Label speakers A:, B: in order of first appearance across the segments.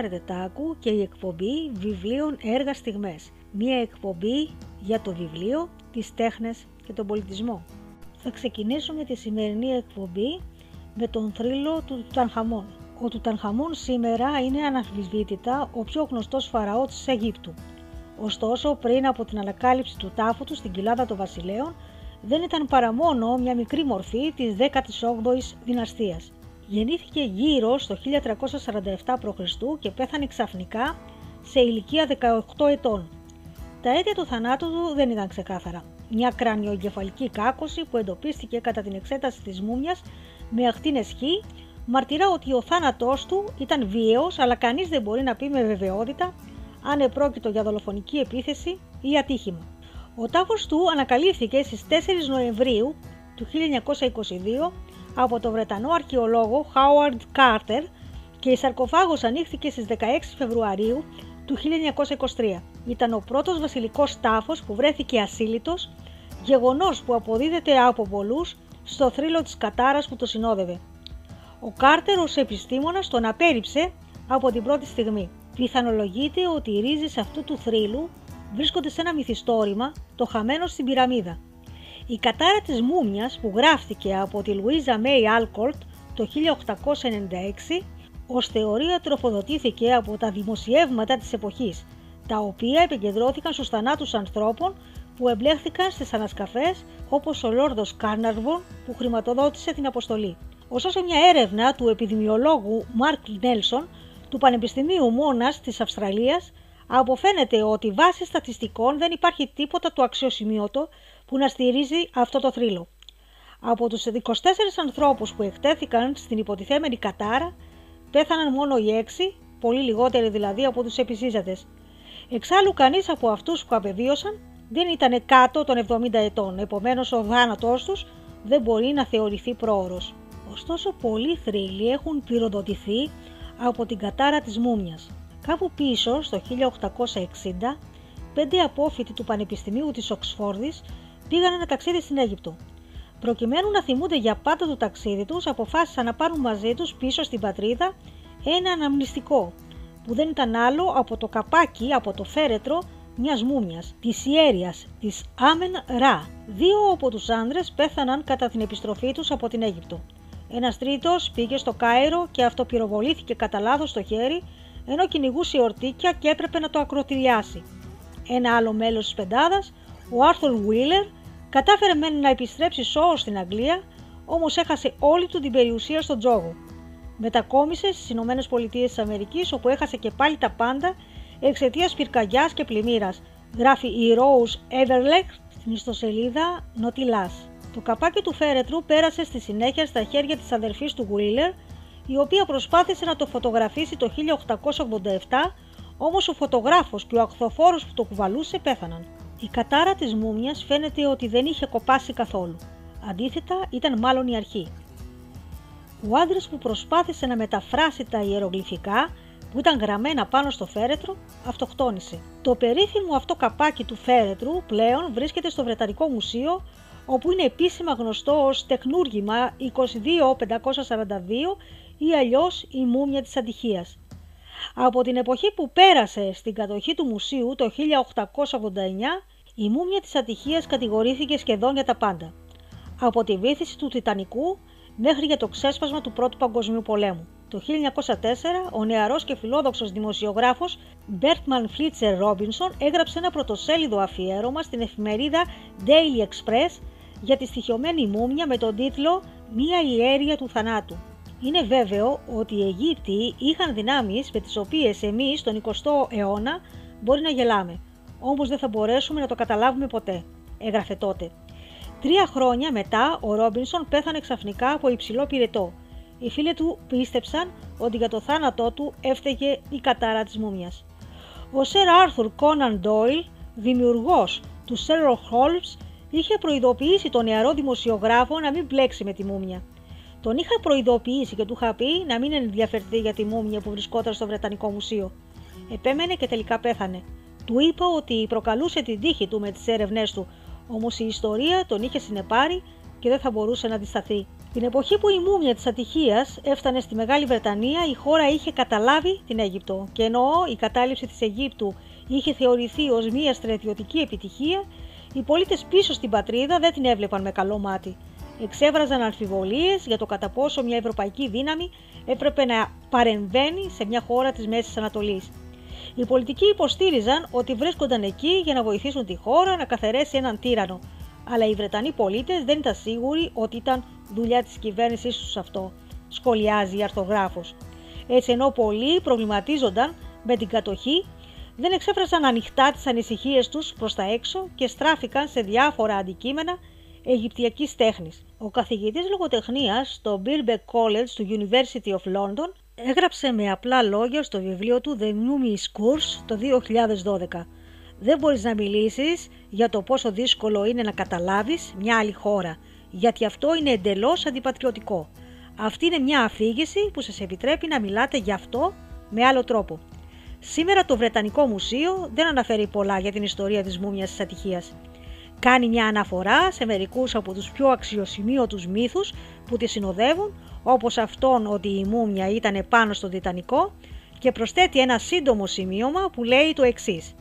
A: Κάνετε Τάκου και η εκπομπή βιβλίων έργα στιγμές. Μία εκπομπή για το βιβλίο, τις τέχνες και τον πολιτισμό. Θα ξεκινήσουμε τη σημερινή εκπομπή με τον θρύλο του Τουτανχαμών. Ο Τουτανχαμών σήμερα είναι αναμφισβήτητα ο πιο γνωστός φαραώ της Αιγύπτου. Ωστόσο, πριν από την ανακάλυψη του τάφου του στην κοιλάδα των βασιλέων, δεν ήταν παρά μόνο μια μικρή μορφή της 18ης δυναστείας. Γεννήθηκε γύρω στο 1347 π.Χ. και πέθανε ξαφνικά σε ηλικία 18 ετών. Τα αίτια του θανάτου του δεν ήταν ξεκάθαρα. Μια κρανιογκεφαλική κάκωση που εντοπίστηκε κατά την εξέταση της μούμιας με ακτίνες χ μαρτυρά ότι ο θάνατός του ήταν βίαιος αλλά κανείς δεν μπορεί να πει με βεβαιότητα αν επρόκειτο για δολοφονική επίθεση ή ατύχημα. Ο τάφος του ανακαλύφθηκε στις 4 Νοεμβρίου του 1922 από τον Βρετανό αρχαιολόγο Howard Carter και η σαρκοφάγος ανοίχθηκε στις 16 Φεβρουαρίου του 1923. Ήταν ο πρώτος βασιλικός τάφος που βρέθηκε ασύλλητος, γεγονός που αποδίδεται από πολλούς στο θρύλο της κατάρας που το συνόδευε. Ο Κάρτερ ως επιστήμονας τον απέρριψε από την πρώτη στιγμή. Πιθανολογείται ότι οι ρίζες αυτού του θρύλου βρίσκονται σε ένα μυθιστόρημα, το χαμένο στην πυραμίδα. Η κατάρα της μούμιας που γράφτηκε από τη Λουίζα Μέι Άλκορτ το 1896 ως θεωρία τροφοδοτήθηκε από τα δημοσιεύματα της εποχής, τα οποία επικεντρώθηκαν στους θανάτους ανθρώπων που εμπλέχθηκαν στις ανασκαφές όπως ο Λόρδος Κάρναρβον που χρηματοδότησε την αποστολή. Ωστόσο μια έρευνα του επιδημιολόγου Μάρκ Νέλσον του Πανεπιστημίου Μόνας της Αυστραλίας αποφαίνεται ότι βάσει στατιστικών δεν υπάρχει τίποτα το αξιοσημείωτο που να στηρίζει αυτό το θρύλο. Από τους 24 ανθρώπους που εκτέθηκαν στην υποτιθέμενη κατάρα, πέθαναν μόνο οι 6, πολύ λιγότεροι δηλαδή από τους επισύζατες. Εξάλλου κανείς από αυτούς που απεβίωσαν δεν ήταν κάτω των 70 ετών, επομένως ο θάνατός τους δεν μπορεί να θεωρηθεί πρόωρος. Ωστόσο πολλοί θρύλοι έχουν πυροδοτηθεί από την κατάρα της μούμιας. Κάπου πίσω στο 1860, πέντε απόφοιτοι του Πανεπιστημίου της Οξφόρδης πήγαν ένα ταξίδι στην Αίγυπτο. Προκειμένου να θυμούνται για πάντα το ταξίδι τους, αποφάσισαν να πάρουν μαζί τους πίσω στην πατρίδα ένα αναμνηστικό, που δεν ήταν άλλο από το καπάκι από το φέρετρο μιας μούμιας, της ιέριας, της Άμεν Ρα. Δύο από τους άντρε πέθαναν κατά την επιστροφή τους από την Αίγυπτο. Ένας τρίτος πήγε στο Κάιρο και αυτοπυροβολήθηκε κατά λάθος στο χέρι ενώ κυνηγούσε ορτίκια και έπρεπε να το ακροτηριάσει. Ένα άλλο μέλος της πεντάδας, ο Άρθουρ Βίλερ, κατάφερε μεν να επιστρέψει σώος στην Αγγλία, όμως έχασε όλη του την περιουσία στον τζόγο. Μετακόμισε στις Ηνωμένες Πολιτείες της Αμερικής, όπου έχασε και πάλι τα πάντα εξαιτίας πυρκαγιάς και πλημμύρας, γράφει η Rose Everleck στην ιστοσελίδα Νοτιλάς. Το καπάκι του φέρετρου πέρασε στη συνέχεια στα χέρια της αδερφής του Βίλερ, η οποία προσπάθησε να το φωτογραφίσει το 1887, όμως ο φωτογράφος και ο αχθοφόρος που το κουβαλούσε πέθαναν. Η κατάρα της μούμιας φαίνεται ότι δεν είχε κοπάσει καθόλου. Αντίθετα ήταν μάλλον η αρχή. Ο άντρας που προσπάθησε να μεταφράσει τα ιερογλυφικά που ήταν γραμμένα πάνω στο φέρετρο, αυτοκτόνησε. Το περίφημο αυτό καπάκι του φέρετρου πλέον βρίσκεται στο Βρετανικό Μουσείο όπου είναι επίσημα γνωστό ως τεχνούργημα 22542 ή αλλιώς η μούμια της ατυχίας. Από την εποχή που πέρασε στην κατοχή του μουσείου το 1889, η μούμια της ατυχίας κατηγορήθηκε σχεδόν για τα πάντα. Από τη βήθηση του Τιτανικού μέχρι για το ξέσπασμα του Πρώτου Παγκοσμίου Πολέμου. Το 1904, ο νεαρός και φιλόδοξος δημοσιογράφος Bertman Fletcher Robinson έγραψε ένα πρωτοσέλιδο αφιέρωμα στην εφημερίδα Daily Express για τη στοιχειωμένη μούμια με τον τίτλο «Μία ιέρια του θανάτου». Είναι βέβαιο ότι οι Αιγύπτιοι είχαν δυνάμεις με τις οποίες εμείς τον 20ο αιώνα μπορεί να γελάμε, όμως δεν θα μπορέσουμε να το καταλάβουμε ποτέ, έγραφε τότε. Τρία χρόνια μετά ο Ρόμπινσον πέθανε ξαφνικά από υψηλό πυρετό. Οι φίλοι του πίστεψαν ότι για το θάνατό του έφταιγε η κατάρα της μούμιας. Ο Σερ Άρθουρ Κόναν Ντόιλ, δημιουργός του Sherlock Holmes, είχε προειδοποιήσει τον νεαρό δημοσιογράφο να μην μπλέξει με τη μούμια. Τον είχα προειδοποιήσει και του είχα πει να μην ενδιαφερθεί για τη μούμια που βρισκόταν στο Βρετανικό Μουσείο. Επέμενε και τελικά πέθανε. Του είπα ότι προκαλούσε την τύχη του με τις έρευνές του, όμως η ιστορία τον είχε συνεπάρει και δεν θα μπορούσε να αντισταθεί. Την εποχή που η μούμια της ατυχίας έφτανε στη Μεγάλη Βρετανία, η χώρα είχε καταλάβει την Αίγυπτο και ενώ η κατάληψη της Αιγύπτου είχε θεωρηθεί ως μια στρατιωτική επιτυχία, οι πολίτες πίσω στην πατρίδα δεν την έβλεπαν με καλό μάτι. Εξέβραζαν αμφιβολίες για το κατά πόσο μια ευρωπαϊκή δύναμη έπρεπε να παρεμβαίνει σε μια χώρα της Μέσης Ανατολής. Οι πολιτικοί υποστήριζαν ότι βρίσκονταν εκεί για να βοηθήσουν τη χώρα να καθαρέσει έναν τύρανο, αλλά οι Βρετανοί πολίτες δεν ήταν σίγουροι ότι ήταν δουλειά της κυβέρνησής τους αυτό, σχολιάζει η αρθογράφο. Έτσι, ενώ πολλοί προβληματίζονταν με την κατοχή, δεν εξέφρασαν ανοιχτά τις ανησυχίες τους προς τα έξω και στράφηκαν σε διάφορα αντικείμενα Αιγυπτιακής τέχνης. Ο καθηγητής λογοτεχνίας στο Birkbeck College του University of London έγραψε με απλά λόγια στο βιβλίο του The Numis Course το 2012. Δεν μπορείς να μιλήσεις για το πόσο δύσκολο είναι να καταλάβεις μια άλλη χώρα, γιατί αυτό είναι εντελώς αντιπατριωτικό. Αυτή είναι μια αφήγηση που σας επιτρέπει να μιλάτε γι' αυτό με άλλο τρόπο. Σήμερα το Βρετανικό Μουσείο δεν αναφέρει πολλά για την ιστορία της μούμιας της ατυχίας. Κάνει μια αναφορά σε μερικούς από τους πιο αξιοσημείωτους μύθους που τη συνοδεύουν, όπως αυτόν ότι η μούμια ήταν πάνω στο Τιτανικό και προσθέτει ένα σύντομο σημείωμα που λέει το εξής.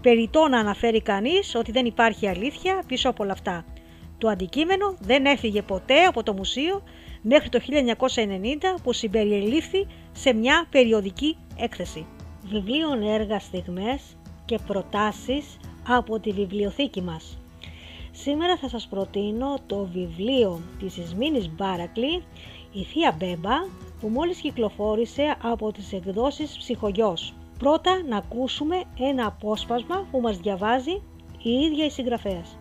A: Περιτώ να αναφέρει κανείς ότι δεν υπάρχει αλήθεια πίσω από όλα αυτά. Το αντικείμενο δεν έφυγε ποτέ από το μουσείο μέχρι το 1990 που συμπεριελήφθη σε μια περιοδική έκθεση. Βιβλίων έργα στιγμές και προτάσεις από τη βιβλιοθήκη μας. Σήμερα θα σας προτείνω το βιβλίο της Ισμήνης Μπάρακλη «Η Θεία Μπέμπα» που μόλις κυκλοφόρησε από τις εκδόσεις Ψυχογιός. Πρώτα να ακούσουμε ένα απόσπασμα που μας διαβάζει η ίδια η συγγραφέας.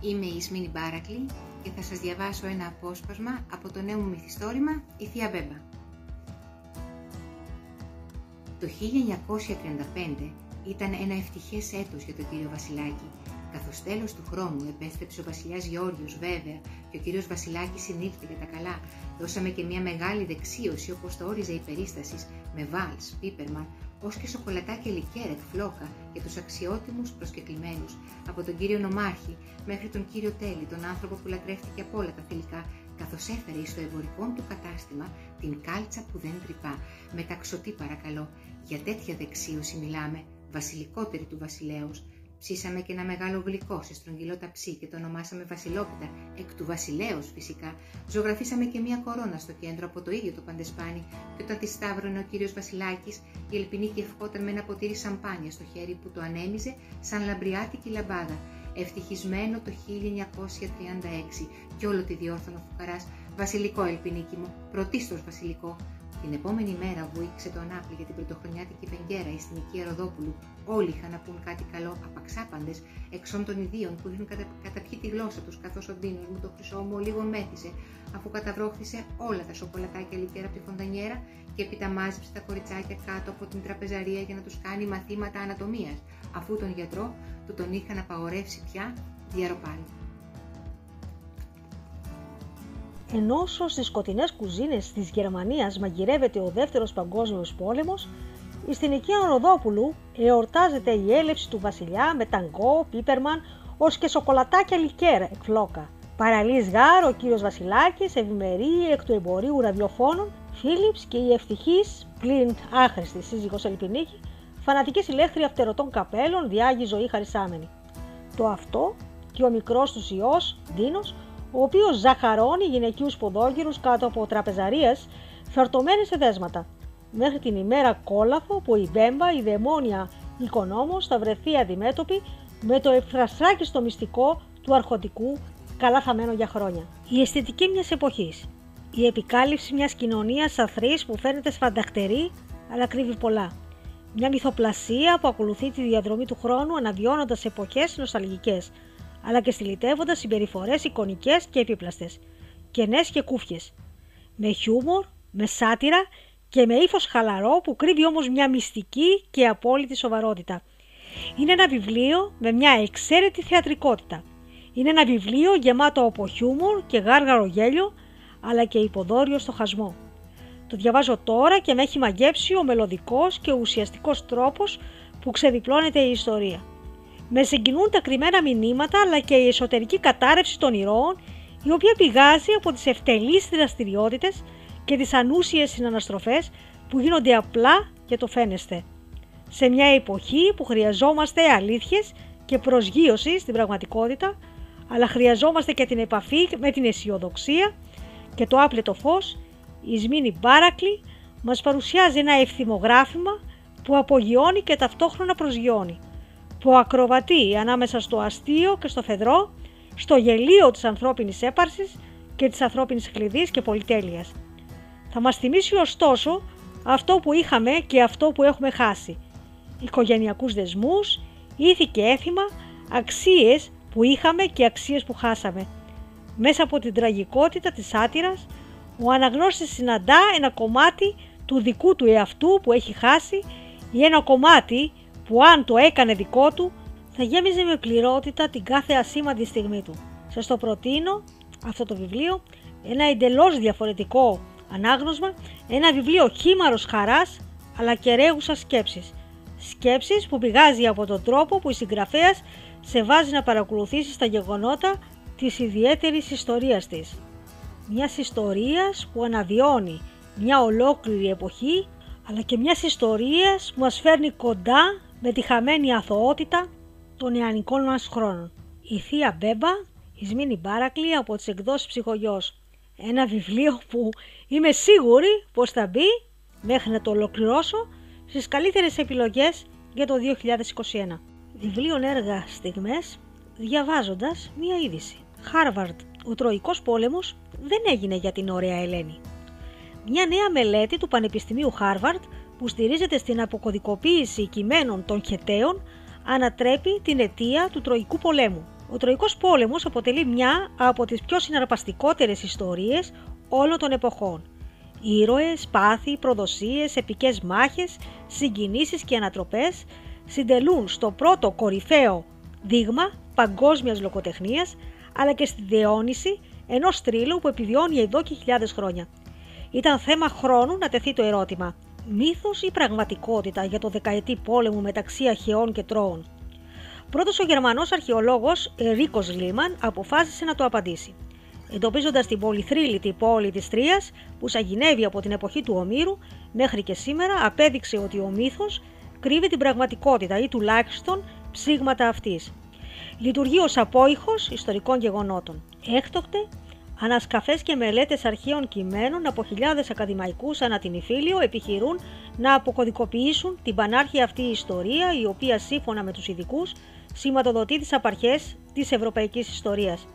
B: Είμαι η Ισμήνη Μπάρακλη και θα σας διαβάσω ένα απόσπασμα από το νέο μου μυθιστόρημα «Η Θεία Μπέμπα». Το 1935 ήταν ένα ευτυχές έτος για τον κύριο Βασιλάκη Καθώς τέλος του χρόνου επέστρεψε ο Βασιλιάς Γεώργιος, βέβαια, και ο κύριος Βασιλάκης συνήλθε για τα καλά, δώσαμε και μια μεγάλη δεξίωση όπως το όριζε η περίστασης με βάλς, πίπερμαν, ως και σοκολατάκια λικέρεκ, φλόκα για τους αξιότιμους προσκεκλημένους, από τον κύριο Νομάρχη μέχρι τον κύριο Τέλη, τον άνθρωπο που λατρεύτηκε από όλα τα θηλυκά, καθώς έφερε στο εμπορικό του κατάστημα την κάλτσα που δεν τρυπά, με ταξωτή παρακαλώ. Για τέτοια δεξίωση μιλάμε, βασιλικότερη του βασιλέως, Ψήσαμε και ένα μεγάλο γλυκό σε στρογγυλό ταψί και το ονομάσαμε Βασιλόπιτα, εκ του βασιλέως φυσικά. Ζωγραφίσαμε και μία κορώνα στο κέντρο από το ίδιο το παντεσπάνι, και όταν τη σταύρωνε ο κύριος Βασιλάκης, η Ελπινίκη ευχόταν με ένα ποτήρι σαμπάνια στο χέρι που το ανέμιζε σαν λαμπριάτικη λαμπάδα. Ευτυχισμένο το 1936 και όλο τη διόρθωνο φουκαράς. Βασιλικό Ελπινίκη μου, πρωτίστως βασιλικό, την επόμενη μέρα βουήξε το ανάπλη για την πρωτοχρονιάτικη πενγκέρα η αστυνική Ροδόπουλου. Όλοι είχαν να πούν κάτι καλό, απαξάπαντε, εξών των ιδίων που είχαν κατα... καταπιεί τη γλώσσα τους, καθώς ο Ντίνο μου το χρυσό μου λίγο μέθησε, αφού καταβρόχθησε όλα τα σοκολατάκια λικέρα από τη φοντανιέρα και έπειτα μάζεψε τα κοριτσάκια κάτω από την τραπεζαρία για να τους κάνει μαθήματα ανατομίας, αφού τον γιατρό του τον είχαν απαγορεύσει πια διαρροπάλι.
A: Ενώ στις σκοτεινές κουζίνες της Γερμανίας μαγειρεύεται ο δεύτερος παγκόσμιος πόλεμος, στην οικία Ροδόπουλου εορτάζεται η έλευση του βασιλιά με ταγκό, πίπερμαν, ως και σοκολατάκια λικέρ εκφλόκα. Παραλύς γάρ ο κύριος Βασιλάκης, ευημερεί εκ του εμπορίου ραδιοφώνων, Φίλιπς και η ευτυχής, πλην άχρηστη σύζυγος Ελπινίκη, φανατική συλλέχθρια φτερωτών καπέλων, διάγει ζωή χαρισάμενη. Το αυτό και ο μικρός τους ιός, Δίνος, ο οποίος ζαχαρώνει γυναικείους ποδόγυρους κάτω από τραπεζαρίες φερτωμένε σε δέσματα. Μέχρι την ημέρα κόλαφο που η Μπέμπα, η δαιμόνια οικονόμος, θα βρεθεί αντιμέτωπη με το εφραστράκι στο μυστικό του αρχοντικού, καλά θαμένο για χρόνια. Η αισθητική μιας εποχής. Η επικάλυψη μιας κοινωνίας αθρής που φαίνεται σφανταχτερή, αλλά κρύβει πολλά. Μια μυθοπλασία που ακολουθεί τη διαδρομή του χρόνου αναβιώνοντα εποχές νοσταλγικές, αλλά και στυλιτεύοντας συμπεριφορές εικονικές και επίπλαστες, κενές και κούφιες, με χιούμορ, με σάτυρα και με ύφος χαλαρό που κρύβει όμως μια μυστική και απόλυτη σοβαρότητα. Είναι ένα βιβλίο με μια εξαίρετη θεατρικότητα. Είναι ένα βιβλίο γεμάτο από χιούμορ και γάργαρο γέλιο, αλλά και υποδόριο στο χασμό. Το διαβάζω τώρα και με έχει μαγέψει ο μελωδικός και ουσιαστικός τρόπος που ξεδιπλώνεται η ιστορία. Με συγκινούν τα κρυμμένα μηνύματα αλλά και η εσωτερική κατάρρευση των ηρώων, η οποία πηγάζει από τις ευτελείς δραστηριότητες και τις ανούσιες συναναστροφές που γίνονται απλά και το φαίνεστε. Σε μια εποχή που χρειαζόμαστε αλήθειες και προσγείωση στην πραγματικότητα, αλλά χρειαζόμαστε και την επαφή με την αισιοδοξία και το άπλετο φως, η Σμήνη Μπάρακλη μας παρουσιάζει ένα ευθυμογράφημα που απογειώνει και ταυτόχρονα προσγειώνει, που ακροβατεί ανάμεσα στο αστείο και στο φεδρό, στο γελίο της ανθρώπινης έπαρσης και της ανθρώπινης κλειδής και πολυτέλειας. Θα μας θυμίσει ωστόσο αυτό που είχαμε και αυτό που έχουμε χάσει. Οικογενειακούς δεσμούς, ήθη και έθιμα, αξίες που είχαμε και αξίες που χάσαμε. Μέσα από την τραγικότητα της σάτυρας, ο αναγνώστης συναντά ένα κομμάτι του δικού του εαυτού που έχει χάσει ή ένα κομμάτι που αν το έκανε δικό του θα γέμιζε με πληρότητα την κάθε ασήμαντη στιγμή του. Σας το προτείνω αυτό το βιβλίο, ένα εντελώς διαφορετικό ανάγνωσμα, ένα βιβλίο χήμαρος χαράς αλλά και ρέγουσα σκέψης. Σκέψεις που πηγάζει από τον τρόπο που η συγγραφέας σε βάζει να παρακολουθήσει τα γεγονότα της ιδιαίτερης ιστορίας της. Μιας ιστορίας που αναβιώνει μια ολόκληρη εποχή αλλά και μιας ιστορίας που μας φέρνει κοντά με τη χαμένη αθωότητα των νεανικών μας χρόνων. Η Θεία Μπέμπα, η Σμήνη Μπάρακλη από τις εκδόσεις Ψυχογιός. Ένα βιβλίο που είμαι σίγουρη πως θα μπει μέχρι να το ολοκληρώσω στις καλύτερες επιλογές για το 2021. Βιβλίο έργα στιγμές διαβάζοντας μία είδηση. Χάρβαρντ, ο Τροϊκός πόλεμος δεν έγινε για την ωραία Ελένη. Μια νέα μελέτη του Πανεπιστημίου Χάρβαρντ που στηρίζεται στην αποκωδικοποίηση κειμένων των χεταίων ανατρέπει την αιτία του Τροϊκού πολέμου. Ο Τροϊκός πόλεμος αποτελεί μια από τις πιο συναρπαστικότερες ιστορίες όλων των εποχών. Ήρωες, πάθη, προδοσίες, επικές μάχες, συγκινήσεις και ανατροπές συντελούν στο πρώτο κορυφαίο δείγμα παγκόσμιας λογοτεχνίας αλλά και στη διαιώνιση ενός τρίλου που επιβιώνει εδώ και χιλιάδες χρόνια. Ήταν θέμα χρόνου να τεθεί το ερώτημα μύθος ή πραγματικότητα για το δεκαετή πόλεμο μεταξύ Αχαιών και Τρώων; Πρώτος ο Γερμανός αρχαιολόγος Ρίκος Λίμαν αποφάσισε να το απαντήσει. Εντοπίζοντας την πολυθρύλητη πόλη της Τρίας που σαγηνεύει από την εποχή του Ομήρου μέχρι και σήμερα, απέδειξε ότι ο μύθος κρύβει την πραγματικότητα ή τουλάχιστον ψήγματα αυτής. Λειτουργεί ως απόϊχος ιστορικών γεγονότων. Έκτοτε, Ανασκαφές και μελέτες αρχαίων κειμένων από χιλιάδες ακαδημαϊκούς ανά την Ιφίλιο επιχειρούν να αποκωδικοποιήσουν την πανάρχια αυτή ιστορία η οποία σύμφωνα με τους ειδικούς σηματοδοτεί τις απαρχές της ευρωπαϊκής ιστορίας.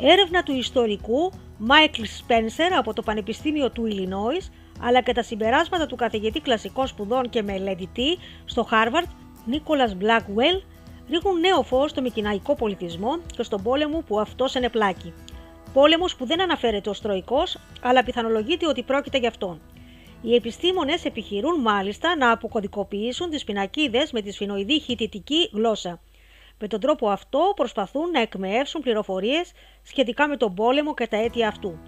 A: Έρευνα του ιστορικού Μάικλ Σπένσερ από το Πανεπιστήμιο του Ιλινόης αλλά και τα συμπεράσματα του καθηγητή κλασικών σπουδών και μελετητή στο Χάρβαρντ Νίκολας Μπλάκουελ ρίχνουν νέο φως στο μυκηναϊκό πολιτισμό και στον πόλεμο που αυτός ενεπλάκη πόλεμος που δεν αναφέρεται ως τροϊκός, αλλά πιθανολογείται ότι πρόκειται γι' αυτόν. Οι επιστήμονες επιχειρούν μάλιστα να αποκωδικοποιήσουν τις πινακίδες με τη σφηνοειδή χεττιτική γλώσσα. Με τον τρόπο αυτό προσπαθούν να εκμαιεύσουν πληροφορίες σχετικά με τον πόλεμο και τα αίτια αυτού.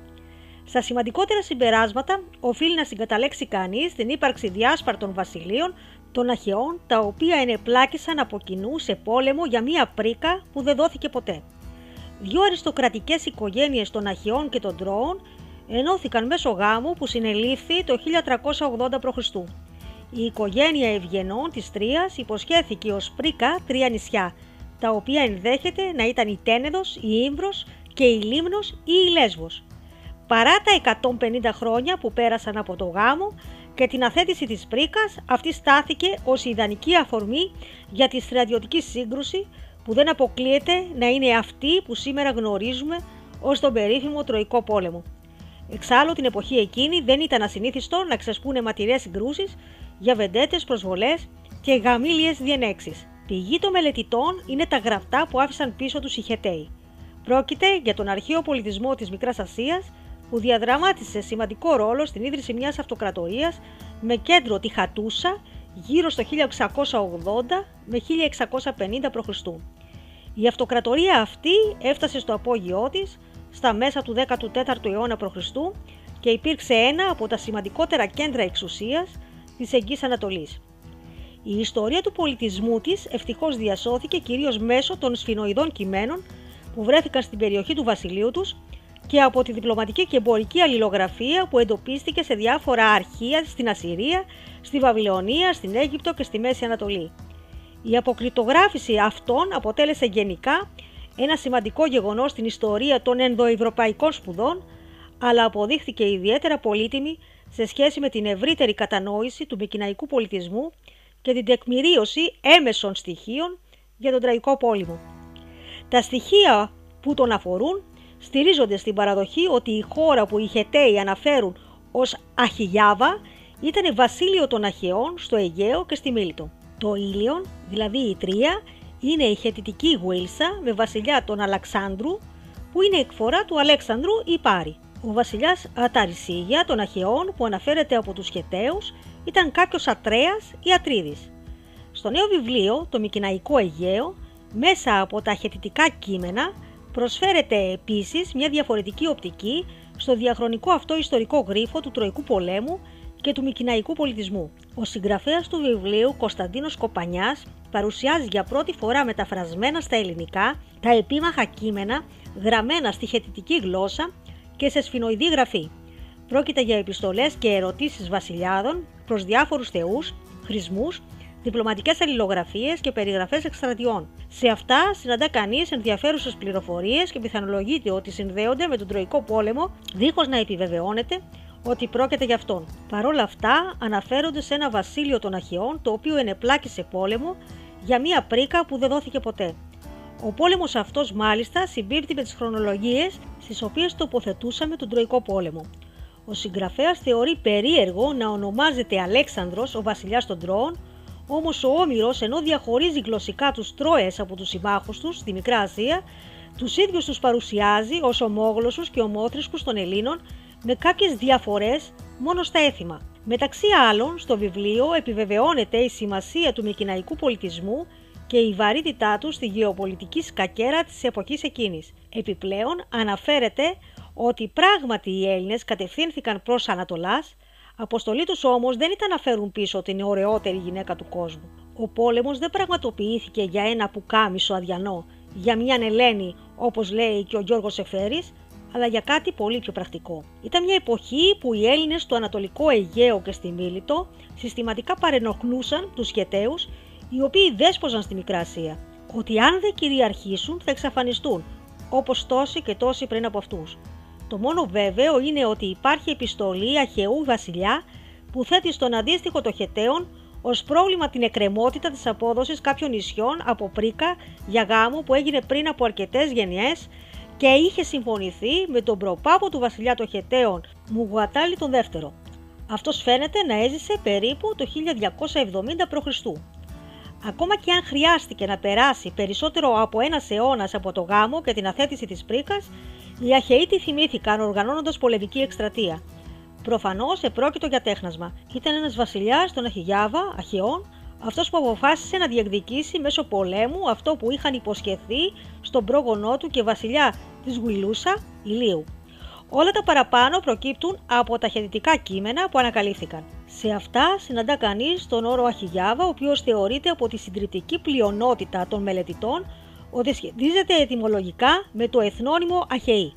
A: Στα σημαντικότερα συμπεράσματα οφείλει να συγκαταλέξει κανείς την ύπαρξη διάσπαρτων βασιλείων των Αχαιών, τα οποία ενεπλάκησαν από κοινού σε πόλεμο για μία πρίκα που δεν δόθηκε ποτέ δύο αριστοκρατικές οικογένειες των Αχαιών και των Τρώων ενώθηκαν μέσω γάμου που συνελήφθη το 1380 π.Χ. Η οικογένεια Ευγενών της Τρίας υποσχέθηκε ως πρίκα τρία νησιά, τα οποία ενδέχεται να ήταν η Τένεδος, η Ήμβρος και η Λίμνος ή η Λέσβος. Παρά τα 150 χρόνια που πέρασαν από το γάμο και την αθέτηση της πρίκας, αυτή στάθηκε ως ιδανική αφορμή για τη στρατιωτική σύγκρουση που δεν αποκλείεται να είναι αυτή που σήμερα γνωρίζουμε ως τον περίφημο Τροϊκό Πόλεμο. Εξάλλου την εποχή εκείνη δεν ήταν ασυνήθιστο να ξεσπούν αιματηρές συγκρούσεις για βεντέτες, προσβολές και γαμήλιες διενέξεις. Πηγή των μελετητών είναι τα γραφτά που άφησαν πίσω τους οι Χεταίοι. Πρόκειται για τον αρχαίο πολιτισμό της Μικράς Ασίας που διαδραμάτισε σημαντικό ρόλο στην ίδρυση μιας αυτοκρατορίας με κέντρο τη Χατούσα γύρω στο 1680 με 1650 π.Χ. Η αυτοκρατορία αυτή έφτασε στο απόγειό της στα μέσα του 14ου αιώνα π.Χ. και υπήρξε ένα από τα σημαντικότερα κέντρα εξουσίας της Εγγύης Ανατολής. Η ιστορία του πολιτισμού της ευτυχώς διασώθηκε κυρίως μέσω των σφινοειδών κειμένων που βρέθηκαν στην περιοχή του βασιλείου τους, και από τη διπλωματική και εμπορική αλληλογραφία που εντοπίστηκε σε διάφορα αρχεία στην Ασσυρία, στη Βαβυλωνία, στην Αίγυπτο και στη Μέση Ανατολή. Η αποκριτογράφηση αυτών αποτέλεσε γενικά ένα σημαντικό γεγονός στην ιστορία των ενδοευρωπαϊκών σπουδών, αλλά αποδείχθηκε ιδιαίτερα πολύτιμη σε σχέση με την ευρύτερη κατανόηση του μικυναϊκού πολιτισμού και την τεκμηρίωση έμεσων στοιχείων για τον Τραγικό Πόλεμο. Τα στοιχεία που τον αφορούν στηρίζονται στην παραδοχή ότι η χώρα που οι Χεταίοι αναφέρουν ως Αχιγιάβα ήταν βασίλειο των Αχαιών στο Αιγαίο και στη Μίλτο. Το Ήλιον, δηλαδή η Τρία, είναι η χετιτική Γουίλσα με βασιλιά τον Αλεξάνδρου που είναι εκφορά του Αλέξανδρου ή Πάρη. Ο βασιλιάς Αταρισίγια των Αχαιών που αναφέρεται από τους Χεταίους ήταν κάποιος Ατρέας ή Ατρίδης. Στο νέο βιβλίο, το Μικυναϊκό Αιγαίο, μέσα από τα χετιτικά κείμενα προσφέρεται επίσης μια διαφορετική οπτική στο διαχρονικό αυτό ιστορικό γρίφο του Τροϊκού πολέμου και του Μικυναϊκού πολιτισμού. Ο συγγραφέας του βιβλίου Κωνσταντίνος Κοπανιάς παρουσιάζει για πρώτη φορά μεταφρασμένα στα ελληνικά τα επίμαχα κείμενα γραμμένα στη χετιτική γλώσσα και σε σφινοειδή γραφή. Πρόκειται για επιστολές και ερωτήσεις βασιλιάδων προς διάφορους θεούς, χρησμούς, διπλωματικές αλληλογραφίες και περιγραφές εκστρατιών. Σε αυτά συναντά κανείς ενδιαφέρουσες πληροφορίες και πιθανολογείται ότι συνδέονται με τον Τροϊκό πόλεμο, δίχως να επιβεβαιώνεται ότι πρόκειται γι' αυτόν. Παρ' όλα αυτά, αναφέρονται σε ένα βασίλειο των Αχαιών το οποίο ενεπλάκησε σε πόλεμο για μία πρίκα που δεν δόθηκε ποτέ. Ο πόλεμος αυτός μάλιστα συμπίπτει με τις χρονολογίες στις οποίες τοποθετούσαμε τον Τροϊκό πόλεμο. Ο συγγραφέας θεωρεί περίεργο να ονομάζεται Αλέξανδρος, ο βασιλιάς των Τρώων, όμως ο Όμηρος, ενώ διαχωρίζει γλωσσικά τους Τρόε από τους συμμάχους τους στη Μικρά Ασία, τους ίδιους τους παρουσιάζει ως ομόγλωσσους και ομόθρησκου των Ελλήνων με κάποιες διαφορές μόνο στα έθιμα. Μεταξύ άλλων, στο βιβλίο επιβεβαιώνεται η σημασία του μικυναϊκού πολιτισμού και η βαρύτητά του στη γεωπολιτική σκακέρα της εποχής εκείνης. Επιπλέον αναφέρεται ότι πράγματι οι Έλληνες κατευθύνθηκαν προς Ανατολάς, αποστολή τους όμως δεν ήταν να φέρουν πίσω την ωραιότερη γυναίκα του κόσμου. Ο πόλεμος δεν πραγματοποιήθηκε για ένα πουκάμισο αδιανό, για μια Ελένη όπως λέει και ο Γιώργος Εφέρης, αλλά για κάτι πολύ πιο πρακτικό. Ήταν μια εποχή που οι Έλληνες στο Ανατολικό Αιγαίο και στη Μίλητο συστηματικά παρενοχλούσαν τους σχεταίους οι οποίοι δέσποζαν στη Μικρά Ασία, ότι αν δεν κυριαρχήσουν θα εξαφανιστούν, όπως τόσοι και τόσοι πριν από αυτούς. Το μόνο βέβαιο είναι ότι υπάρχει επιστολή Αχαιού Βασιλιά που θέτει στον αντίστοιχο των Χεταίων ως πρόβλημα την εκκρεμότητα της απόδοσης κάποιων νησιών από πρίκα για γάμο που έγινε πριν από αρκετές γενιές και είχε συμφωνηθεί με τον προπάπο του βασιλιά των Χεταίων Μουγουατάλη τον δεύτερο. Αυτός φαίνεται να έζησε περίπου το 1270 π.Χ. Ακόμα και αν χρειάστηκε να περάσει περισσότερο από ένας αιώνας από το γάμο και την αθέτηση της πρίκας, οι Αχαιοί τη θυμήθηκαν οργανώνοντας πολεμική εκστρατεία. Προφανώς επρόκειτο για τέχνασμα. Ήταν ένας βασιλιάς των Αχιγιάβα, Αχαιών, αυτός που αποφάσισε να διεκδικήσει μέσω πολέμου αυτό που είχαν υποσχεθεί στον πρόγονό του και βασιλιά της Γουιλούσα, Ηλίου. Όλα τα παραπάνω προκύπτουν από τα χαιρετικά κείμενα που ανακαλύφθηκαν. Σε αυτά συναντά κανείς τον όρο Αχιγιάβα, ο οποίος θεωρείται από τη συντριπτική πλειονότητα των μελετητών ότι σχετίζεται ετυμολογικά με το εθνόνυμο Αχαιή.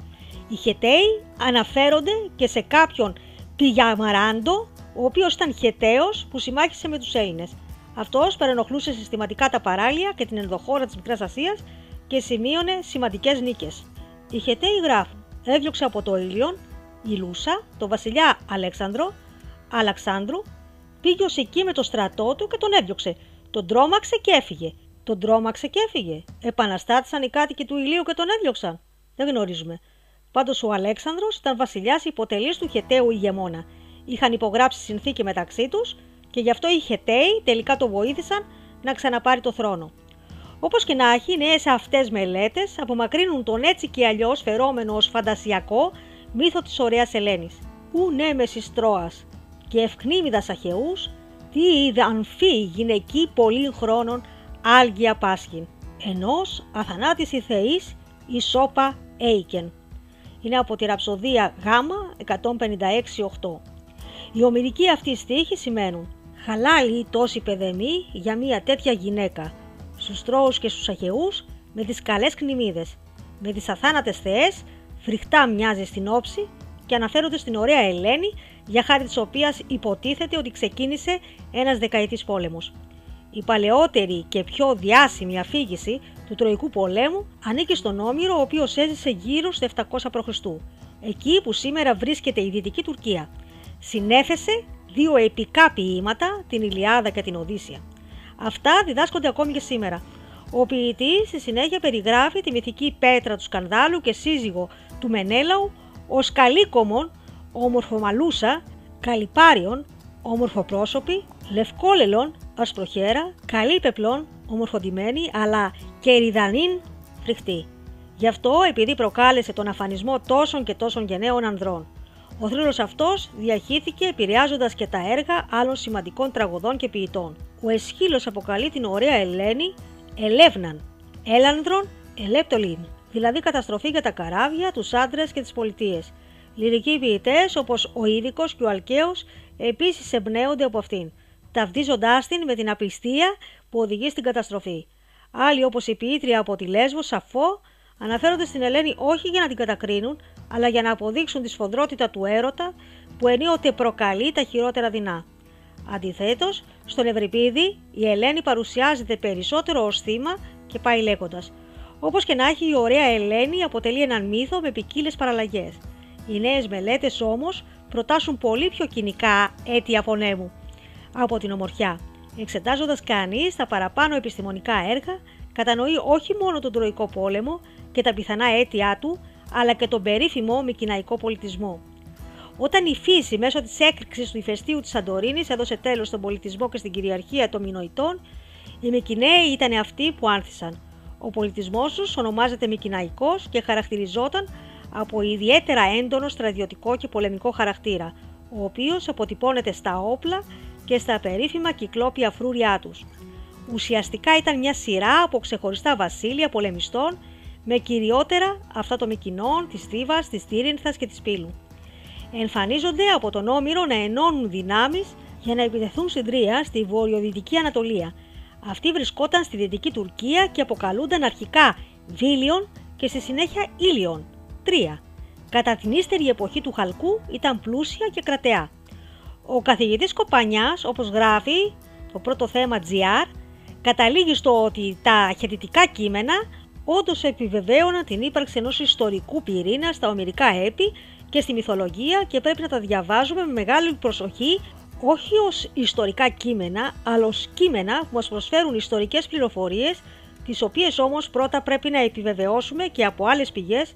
A: Οι Χεταίοι αναφέρονται και σε κάποιον Πηγιαμαράντο, ο οποίος ήταν Χεταίος που συμμάχησε με τους Έλληνες. Αυτός παρενοχλούσε συστηματικά τα παράλια και την ενδοχώρα της Μικράς Ασίας και σημείωνε σημαντικές νίκες. Οι Χεταίοι γράφουν: Έδιωξε από το ήλιον η Λούσα, το βασιλιά Αλέξανδρο, Αλεξάνδρου, πήγε ως εκεί με το στρατό του και τον έδιωξε. Τον τρόμαξε και έφυγε. Τον τρόμαξε και έφυγε. Επαναστάτησαν οι κάτοικοι του ηλίου και τον έδιωξαν. Δεν γνωρίζουμε. Πάντως ο Αλέξανδρος ήταν βασιλιάς υποτελής του Χεταίου ηγεμόνα. Είχαν υπογράψει συνθήκη μεταξύ τους και γι' αυτό οι Χεταίοι τελικά το βοήθησαν να ξαναπάρει το θρόνο. Όπως και να έχει, οι νέες αυτές μελέτες απομακρύνουν τον έτσι και αλλιώς φερόμενο ως φαντασιακό μύθο της ωραίας Ελένης. Ου νέμεση Τρόα και ευκνήμιδα Αχαιούς, τι είδα αμφί γυναική πολλή χρόνων άλγια πάσχην, ενός αθανάτης η θεής η σώπα έικεν. Είναι από τη ραψοδία Γ 156-8. Οι ομιλικοί αυτοί στίχοι σημαίνουν «Χαλάλη τόση παιδεμή για μια τέτοια γυναίκα, στους τρώους και στους αχαιούς με τις καλές κνημίδες, με τις αθάνατες θεές Φρικτά μοιάζει στην όψη και αναφέρονται στην ωραία Ελένη, για χάρη της οποίας υποτίθεται ότι ξεκίνησε ένας δεκαετής πόλεμος. Η παλαιότερη και πιο διάσημη αφήγηση του Τροϊκού πολέμου ανήκει στον Όμηρο, ο οποίος έζησε γύρω στο 700 π.Χ. Εκεί που σήμερα βρίσκεται η Δυτική Τουρκία. Συνέθεσε δύο επικά ποίηματα, την Ηλιάδα και την Οδύσσια. Αυτά διδάσκονται ακόμη και σήμερα. Ο ποιητής στη συνέχεια περιγράφει τη μυθική πέτρα του σκανδάλου και σύζυγο του Μενέλαου ως καλίκομον, ομορφομαλούσα, καλυπάριον, όμορφοπρόσωπη, λευκόλελον, ασπροχέρα, καλύπεπλον, ομορφοντημένη, αλλά και ριδανήν φρικτή. Γι' αυτό επειδή προκάλεσε τον αφανισμό τόσων και τόσων γενναίων ανδρών. Ο θρύλος αυτός διαχύθηκε επηρεάζοντας και τα έργα άλλων σημαντικών τραγωδών και ποιητών. Ο Εσχύλος αποκαλεί την ωραία Ελένη Ελεύναν, Έλανδρον, Ελέπτολιν, δηλαδή καταστροφή για τα καράβια, τους άντρες και τις πολιτείες. Λυρικοί ποιητές όπως ο Ήδικος και ο Αλκαίος επίσης εμπνέονται από αυτήν, ταυτίζοντάς την με την απιστία που οδηγεί στην καταστροφή. Άλλοι όπως η ποιήτρια από τη Λέσβο, Σαφό, αναφέρονται στην Ελένη όχι για να την κατακρίνουν, αλλά για να αποδείξουν τη σφοδρότητα του έρωτα που ενίοτε προκαλεί τα χειρότερα δεινά. Αντιθέτως, στον Ευρυπίδη η Ελένη παρουσιάζεται περισσότερο ως θύμα και πάει λέγοντας. Όπως και να έχει, η ωραία Ελένη αποτελεί έναν μύθο με ποικίλες παραλλαγές. Οι νέες μελέτες όμως προτάσουν πολύ πιο κοινικά αίτια πολέμου από την ομορφιά. Εξετάζοντας κανείς τα παραπάνω επιστημονικά έργα, κατανοεί όχι μόνο τον Τροϊκό πόλεμο και τα πιθανά αίτια του, αλλά και τον περίφημο Μικυναϊκό πολιτισμό. Όταν η φύση μέσω της έκρηξης του ηφαιστείου της Σαντορίνης έδωσε τέλος στον πολιτισμό και στην κυριαρχία των Μινοϊτών, οι Μικυναίοι ήταν αυτοί που άνθησαν. Ο πολιτισμός τους ονομάζεται Μικυναϊκό και χαρακτηριζόταν από ιδιαίτερα έντονο στρατιωτικό και πολεμικό χαρακτήρα, ο οποίος αποτυπώνεται στα όπλα και στα περίφημα κυκλόπια φρούρια τους. Ουσιαστικά ήταν μια σειρά από ξεχωριστά βασίλεια πολεμιστών με κυριότερα αυτά των Μικυνών, της Θήβας, της Τύρινθας και της Πύλου. Εμφανίζονται από τον Όμηρο να ενώνουν δυνάμεις για να επιτεθούν στην Τρία στη βορειοδυτική Ανατολία. Αυτή βρισκόταν στη δυτική Τουρκία και αποκαλούνταν αρχικά Βίλιον και στη συνέχεια Ήλιον, Τρία. Κατά την ύστερη εποχή του Χαλκού ήταν πλούσια και κρατεά. Ο καθηγητής Κοπανιάς, όπως γράφει το πρώτο θέμα GR, καταλήγει στο ότι τα χαιρετικά κείμενα όντως επιβεβαίωναν την ύπαρξη ενός ιστορικού πυρήνα στα ομυρικά έπι και στη μυθολογία και πρέπει να τα διαβάζουμε με μεγάλη προσοχή όχι ως ιστορικά κείμενα, αλλά ως κείμενα που μας προσφέρουν ιστορικές πληροφορίες, τις οποίες όμως πρώτα πρέπει να επιβεβαιώσουμε και από άλλες πηγές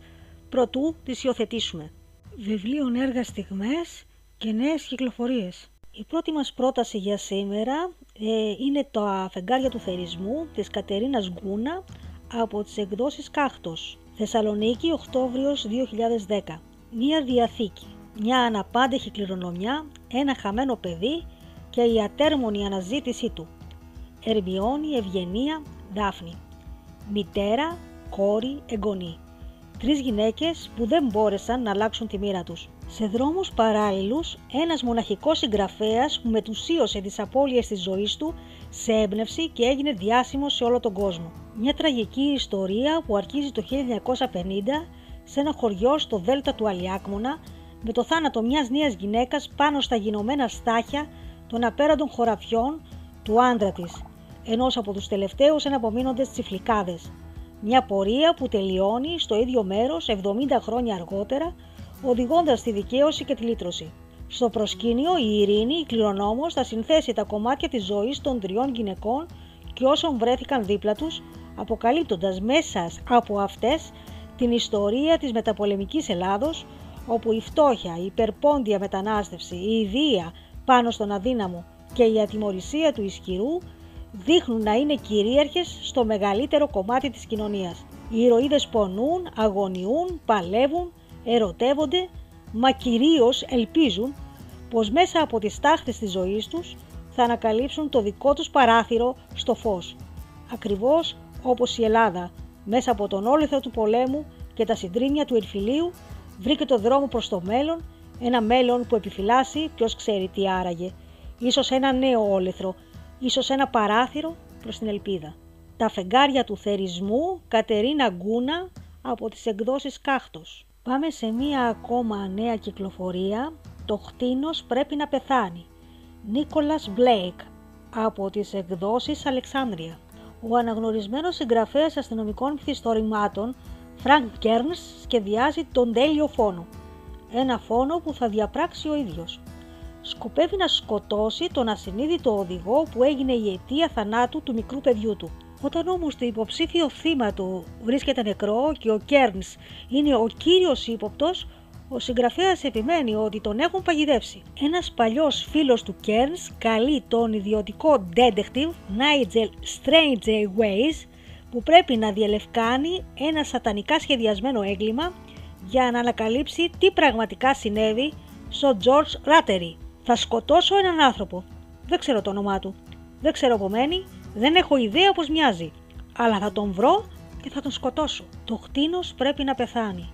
A: προτού τις υιοθετήσουμε. Βιβλίων έργα στιγμές και νέες κυκλοφορίες. Η πρώτη μας πρόταση για σήμερα ε, είναι το αφεγγάρια του θερισμού της Κατερίνας Γκούνα από τις εκδόσεις Κάχτος, Θεσσαλονίκη, Οκτώβριος 2010. Μία διαθήκη, μια αναπάντεχη κληρονομιά, ένα χαμένο παιδί και η ατέρμονη αναζήτησή του. Ερμιόνη, Ευγενία, Δάφνη. Μητέρα, κόρη, εγγονή. Τρεις γυναίκες που δεν μπόρεσαν να αλλάξουν τη μοίρα τους. Σε δρόμους παράλληλους, ένας μοναχικός συγγραφέας που μετουσίωσε τις απώλειες της ζωής του σε έμπνευση και έγινε διάσημος σε όλο τον κόσμο. Μια τραγική ιστορία που αρχίζει το 1950 σε ένα χωριό στο δέλτα του Αλιάκμονα με το θάνατο μιας νέας γυναίκας πάνω στα γινωμένα στάχια των απέραντων χωραφιών του άντρα της, ενός από τους τελευταίους εναπομείνοντες τσιφλικάδες. Μια πορεία που τελειώνει στο ίδιο μέρος 70 χρόνια αργότερα, οδηγώντας τη δικαίωση και τη λύτρωση. Στο προσκήνιο η Ειρήνη, η κληρονόμος, θα συνθέσει τα κομμάτια της ζωής των τριών γυναικών και όσων βρέθηκαν δίπλα τους, αποκαλύπτοντας μέσα από αυτές την ιστορία της μεταπολεμικής Ελλάδος, όπου η φτώχεια, η υπερπόντια μετανάστευση, η ιδία πάνω στον αδύναμο και η ατιμορρησία του ισχυρού δείχνουν να είναι κυρίαρχες στο μεγαλύτερο κομμάτι της κοινωνίας. Οι ηρωίδες πονούν, αγωνιούν, παλεύουν, ερωτεύονται, μα κυρίως ελπίζουν πως μέσα από τις τάχτες της ζωής τους θα ανακαλύψουν το δικό τους παράθυρο στο φως. Ακριβώς όπως η Ελλάδα μέσα από τον όλεθρο του πολέμου και τα συντρίμια του Ερφυλίου βρήκε το δρόμο προς το μέλλον, ένα μέλλον που επιφυλάσσει ποιος ξέρει τι άραγε, ίσως ένα νέο όλεθρο, ίσως ένα παράθυρο προς την ελπίδα. Τα φεγγάρια του θερισμού Κατερίνα Γκούνα από τις εκδόσεις Κάχτος. Πάμε σε μία ακόμα νέα κυκλοφορία. Το χτίνος πρέπει να πεθάνει. Νίκολας Μπλέικ από τις εκδόσεις Αλεξάνδρεια. Ο αναγνωρισμένος συγγραφέας αστυνομικών μυθιστορημάτων Φρανκ Κέρνς σχεδιάζει τον τέλειο φόνο. Ένα φόνο που θα διαπράξει ο ίδιος. Σκοπεύει να σκοτώσει τον ασυνείδητο οδηγό που έγινε η αιτία θανάτου του μικρού παιδιού του. Όταν όμως το υποψήφιο θύμα του βρίσκεται νεκρό και ο Κέρνς είναι ο κύριος ύποπτος, ο συγγραφέας επιμένει ότι τον έχουν παγιδεύσει. Ένας παλιός φίλος του Κέρνς καλεί τον ιδιωτικό detective Nigel Stranger Ways που πρέπει να διελευκάνει ένα σατανικά σχεδιασμένο έγκλημα για να ανακαλύψει τι πραγματικά συνέβη στο George Rattery. Θα σκοτώσω έναν άνθρωπο. Δεν ξέρω το όνομά του. Δεν ξέρω που μένει. Δεν έχω ιδέα πώς μοιάζει. Αλλά θα τον βρω και θα τον σκοτώσω. Το χτίνος πρέπει να πεθάνει.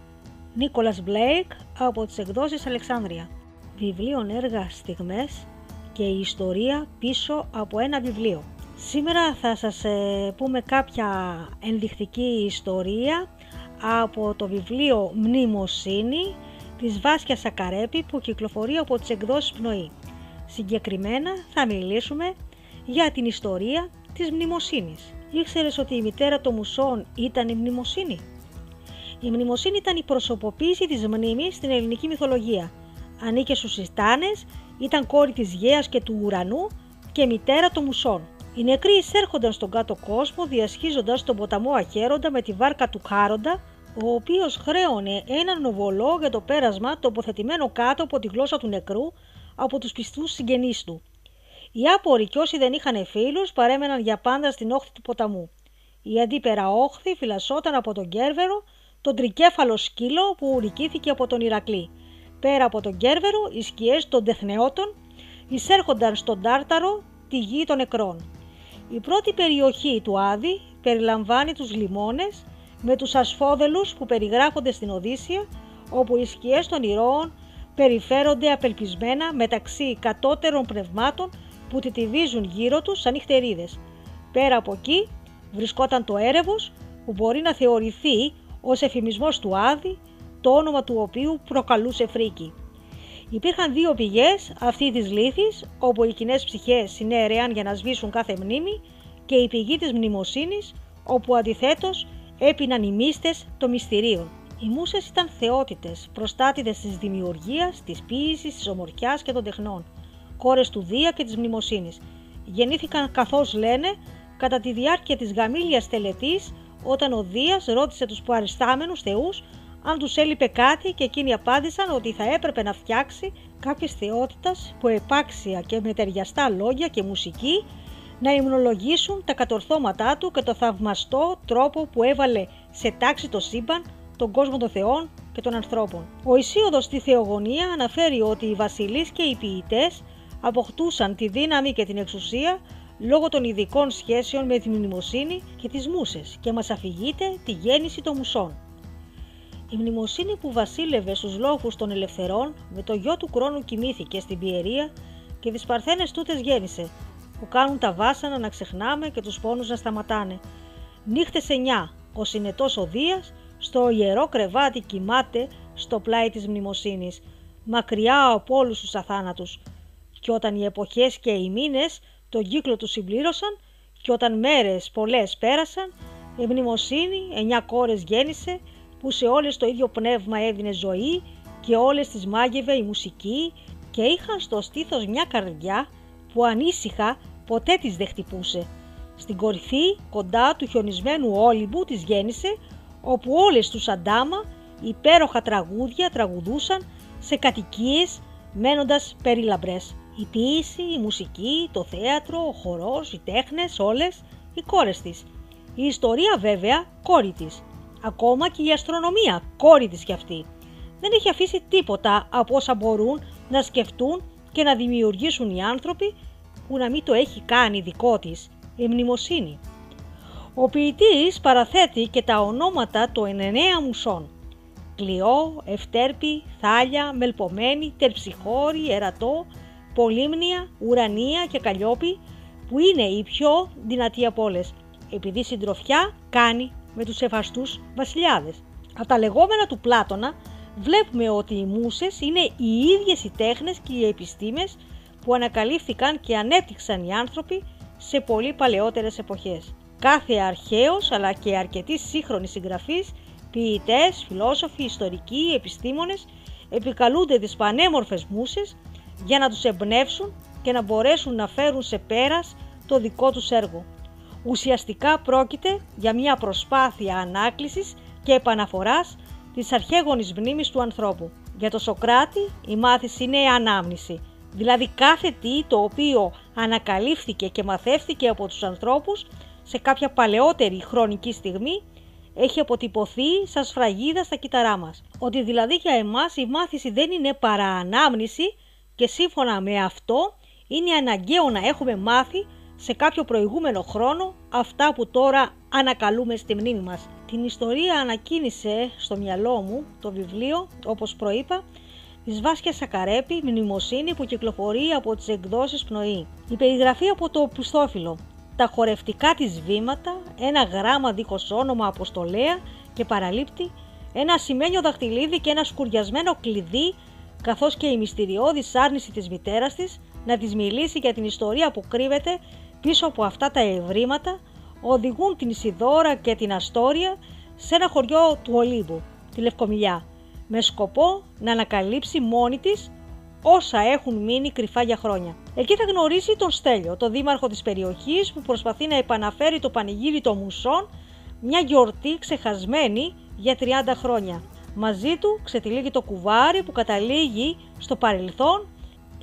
A: Νίκολας Μπλέικ από τις εκδόσεις Αλεξάνδρεια. Βιβλίων έργα στιγμές και η ιστορία πίσω από ένα βιβλίο. Σήμερα θα σας ε, πούμε κάποια ενδεικτική ιστορία από το βιβλίο «Μνημοσύνη» της Βάσκιας Σακαρέπη που κυκλοφορεί από τις εκδόσεις Πνοή. Συγκεκριμένα θα μιλήσουμε για την ιστορία της μνημοσύνης. Ήξερες ότι η μητέρα των μουσών ήταν η μνημοσύνη; Η μνημοσύνη ήταν η προσωποποίηση της μνήμης στην ελληνική μυθολογία. Ανήκε στους Ιστάνες, ήταν κόρη της Γέας και του Ουρανού και μητέρα των μουσών. Οι νεκροί εισέρχονταν στον κάτω κόσμο διασχίζοντας τον ποταμό Αχέροντα με τη βάρκα του Χάροντα, ο οποίος χρέωνε έναν νοβολό για το πέρασμα τοποθετημένο κάτω από τη γλώσσα του νεκρού από τους πιστούς συγγενείς του. Οι άποροι και όσοι δεν είχαν φίλους παρέμεναν για πάντα στην όχθη του ποταμού. Η αντίπερα όχθη φυλασσόταν από τον Κέρβερο, τον τρικέφαλο σκύλο που ουρικήθηκε από τον Ηρακλή. Πέρα από τον Κέρβερο, οι σκιές των Τεθνεώτων εισέρχονταν στον Τάρταρο, τη γη των νεκρών. Η πρώτη περιοχή του Άδη περιλαμβάνει τους λιμόνες με τους ασφόδελους που περιγράφονται στην Οδύσσια, όπου οι σκιές των ηρώων περιφέρονται απελπισμένα μεταξύ κατώτερων πνευμάτων που τιτιβίζουν γύρω τους σαν νυχτερίδες. Πέρα από εκεί βρισκόταν το έρευος που μπορεί να θεωρηθεί ως εφημισμός του Άδη, το όνομα του οποίου προκαλούσε φρίκη. Υπήρχαν δύο πηγές, αυτή της λύθης, όπου οι κοινές ψυχές συνέρεαν για να σβήσουν κάθε μνήμη και η πηγή της μνημοσύνης, όπου αντιθέτως έπιναν οι μύστες των μυστηρίων. Οι μουσες ήταν θεότητες, προστάτηδες της δημιουργίας, της ποίησης, της ομορφιάς και των τεχνών, κόρες του Δία και της μνημοσύνης. Γεννήθηκαν καθώς λένε κατά τη διάρκεια της γαμήλιας τελετής όταν ο Δίας ρώτησε τους παριστάμενους θεούς αν τους έλειπε κάτι και εκείνοι απάντησαν ότι θα έπρεπε να φτιάξει κάποιες θεότητας που επάξια και με ταιριαστά λόγια και μουσική να υμνολογήσουν τα κατορθώματά του και το θαυμαστό τρόπο που έβαλε σε τάξη το σύμπαν, τον κόσμο των θεών και των ανθρώπων. Ο Ισίωδος στη Θεογονία αναφέρει ότι οι βασιλείς και οι ποιητές αποκτούσαν τη δύναμη και την εξουσία λόγω των ειδικών σχέσεων με τη μνημοσύνη και τις μουσες και μας αφηγείται τη γέννηση των μουσών. Η μνημοσύνη που βασίλευε στους λόγους των ελευθερών με το γιο του κρόνου κοιμήθηκε στην Πιερία και τις παρθένες τούτες γέννησε, που κάνουν τα βάσανα να ξεχνάμε και τους πόνους να σταματάνε. Νύχτες εννιά, ο συνετός ο Δίας, στο ιερό κρεβάτι κοιμάται στο πλάι της μνημοσύνης, μακριά από όλους τους αθάνατους. Και όταν οι εποχές και οι μήνες τον κύκλο τους συμπλήρωσαν και όταν μέρες πολλές πέρασαν, η μνημοσύνη εννιά κόρες γέννησε που σε όλες το ίδιο πνεύμα έδινε ζωή και όλες τις μάγευε η μουσική και είχαν στο στήθος μια καρδιά που ανήσυχα ποτέ τις δεν χτυπούσε. Στην κορυφή, κοντά του χιονισμένου όλυμπου της γέννησε, όπου όλες τους αντάμα υπέροχα τραγούδια τραγουδούσαν σε κατοικίες μένοντας περίλαμπρες. Η ποίηση, η μουσική, το θέατρο, ο χορός, οι τέχνες, όλες οι κόρες της. Η ιστορία βέβαια κόρη της. Ακόμα και η αστρονομία, κόρη της κι αυτή. Δεν έχει αφήσει τίποτα από όσα μπορούν να σκεφτούν και να δημιουργήσουν οι άνθρωποι που να μην το έχει κάνει δικό της η μνημοσύνη. Ο ποιητής παραθέτει και τα ονόματα των εννέα μουσών. Κλειό, Ευτέρπη, Θάλια, Μελπομένη, Τερψιχώρη, Ερατό, Πολύμνια, Ουρανία και Καλλιόπη που είναι οι πιο δυνατοί από όλες, επειδή συντροφιά κάνει με τους σεβαστούς βασιλιάδες. Από τα λεγόμενα του Πλάτωνα βλέπουμε ότι οι μουσες είναι οι ίδιες οι τέχνες και οι επιστήμες που ανακαλύφθηκαν και ανέπτυξαν οι άνθρωποι σε πολύ παλαιότερες εποχές. Κάθε αρχαίος αλλά και αρκετοί σύγχρονοι συγγραφείς, ποιητές, φιλόσοφοι, ιστορικοί, επιστήμονες επικαλούνται τις πανέμορφες μουσες για να τους εμπνεύσουν και να μπορέσουν να φέρουν σε πέρας το δικό τους έργο. Ουσιαστικά πρόκειται για μια προσπάθεια ανάκλησης και επαναφοράς της αρχαίγονης μνήμης του ανθρώπου. Για το Σοκράτη η μάθηση είναι ανάμνηση, δηλαδή κάθε τι το οποίο ανακαλύφθηκε και μαθεύθηκε από τους ανθρώπους σε κάποια παλαιότερη χρονική στιγμή έχει αποτυπωθεί σαν σφραγίδα στα κύτταρά μας. Ότι δηλαδή για εμάς η μάθηση δεν είναι παρά ανάμνηση και σύμφωνα με αυτό είναι αναγκαίο να έχουμε μάθει σε κάποιο προηγούμενο χρόνο αυτά που τώρα ανακαλούμε στη μνήμη μας. Την ιστορία ανακοίνησε στο μυαλό μου το βιβλίο, όπως προείπα, της Βάσκια Σακαρέπη «Μνημοσύνη» που κυκλοφορεί από τις εκδόσεις Πνοή. Η περιγραφή από το πιστόφυλλο, τα χορευτικά της βήματα, ένα γράμμα δίχως όνομα αποστολέα και παραλήπτη, ένα σημαίνιο δαχτυλίδι και ένα σκουριασμένο κλειδί, καθώς και η μυστηριώδης άρνηση της μητέρας της να της μιλήσει για την ιστορία που κρύβεται πίσω από αυτά τα ευρήματα, οδηγούν την Ισιδώρα και την Αστόρια σε ένα χωριό του Ολύμπου, τη Λευκομιλιά, με σκοπό να ανακαλύψει μόνη της όσα έχουν μείνει κρυφά για χρόνια. Εκεί θα γνωρίσει τον Στέλιο, τον δήμαρχο της περιοχής που προσπαθεί να επαναφέρει το πανηγύρι των μουσών, μια γιορτή ξεχασμένη για 30 χρόνια. Μαζί του ξετυλίγει το κουβάρι που καταλήγει στο παρελθόν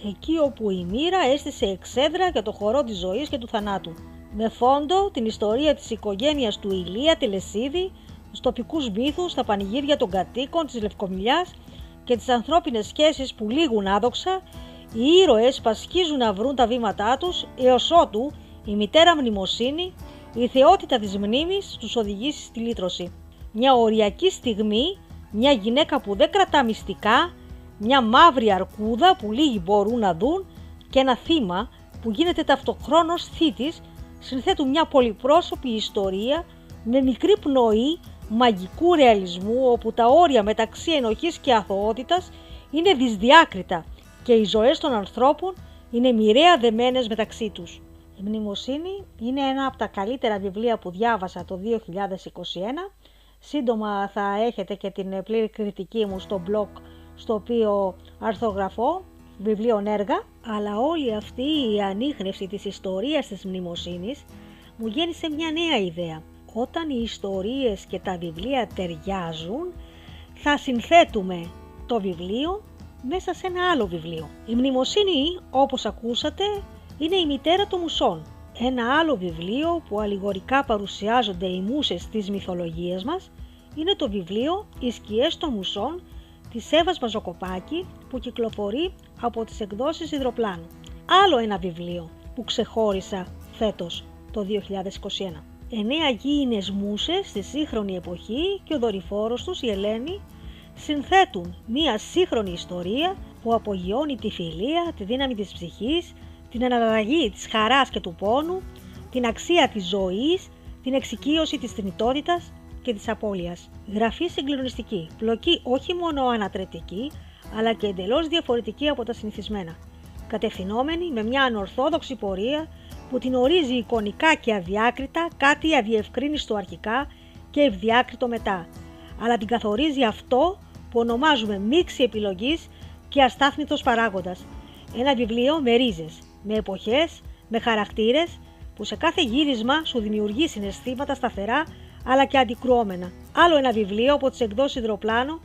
A: εκεί όπου η μοίρα έστησε εξέδρα για το χορό της ζωής και του θανάτου. Με φόντο την ιστορία της οικογένειας του Ηλία Τελεσίδη, τους τοπικούς μύθους, τα πανηγύρια των κατοίκων της Λευκομιλιάς και τις ανθρώπινες σχέσεις που λήγουν άδοξα, οι ήρωες πασχίζουν να βρουν τα βήματά τους έως ότου η μητέρα μνημοσύνη, η θεότητα της μνήμης τους οδηγήσει στη λύτρωση. Μια οριακή στιγμή, μια γυναίκα που δεν κρατά μυστικά, μια μαύρη αρκούδα που λίγοι μπορούν να δουν και ένα θύμα που γίνεται ταυτοχρόνως θήτης συνθέτουν μια πολυπρόσωπη ιστορία με μικρή πνοή μαγικού ρεαλισμού όπου τα όρια μεταξύ ενοχής και αθωότητας είναι δυσδιάκριτα και οι ζωές των ανθρώπων είναι μοιραία δεμένες μεταξύ τους. Η μνημοσύνη είναι ένα από τα καλύτερα βιβλία που διάβασα το 2021. Σύντομα θα έχετε και την πλήρη κριτική μου στο blog στο οποίο αρθογραφώ βιβλίων έργα, αλλά όλη αυτή η ανείχνευση της ιστορίας της μνημοσύνης μου γέννησε μια νέα ιδέα. Όταν οι ιστορίες και τα βιβλία ταιριάζουν, θα συνθέτουμε το βιβλίο μέσα σε ένα άλλο βιβλίο. Η μνημοσύνη, όπως ακούσατε, είναι η μητέρα των μουσών. Ένα άλλο βιβλίο που αλληγορικά παρουσιάζονται οι μουσες της μυθολογίας μας είναι το βιβλίο «Οι σκιές των μουσών» της Εύας Μαζοκοπάκη που κυκλοφορεί από τις εκδόσεις Ιδροπλάνου. Άλλο ένα βιβλίο που ξεχώρισα φέτος το 2021. Εννέα γήινες μουσες στη σύγχρονη εποχή και ο δορυφόρος τους, η Ελένη, συνθέτουν μία σύγχρονη ιστορία που απογειώνει τη φιλία, τη δύναμη της ψυχής, την αναλλαγή της χαράς και του πόνου, την αξία της ζωής, την εξοικείωση της θνητότητας και της απώλειας. Γραφή συγκλονιστική, πλοκή όχι μόνο ανατρετική, αλλά και εντελώς διαφορετική από τα συνηθισμένα. Κατευθυνόμενη με μια ανορθόδοξη πορεία που την ορίζει εικονικά και αδιάκριτα κάτι αδιευκρίνιστο αρχικά και ευδιάκριτο μετά, αλλά την καθορίζει αυτό που ονομάζουμε μίξη επιλογής και αστάθμητος παράγοντας. Ένα βιβλίο με ρίζες, με εποχές, με χαρακτήρες που σε κάθε γύρισμα σου δημιουργεί συναισθήματα σταθερά αλλά και αντικρουόμενα. Άλλο ένα βιβλίο από τις εκδόσεις Ιδροπλάνο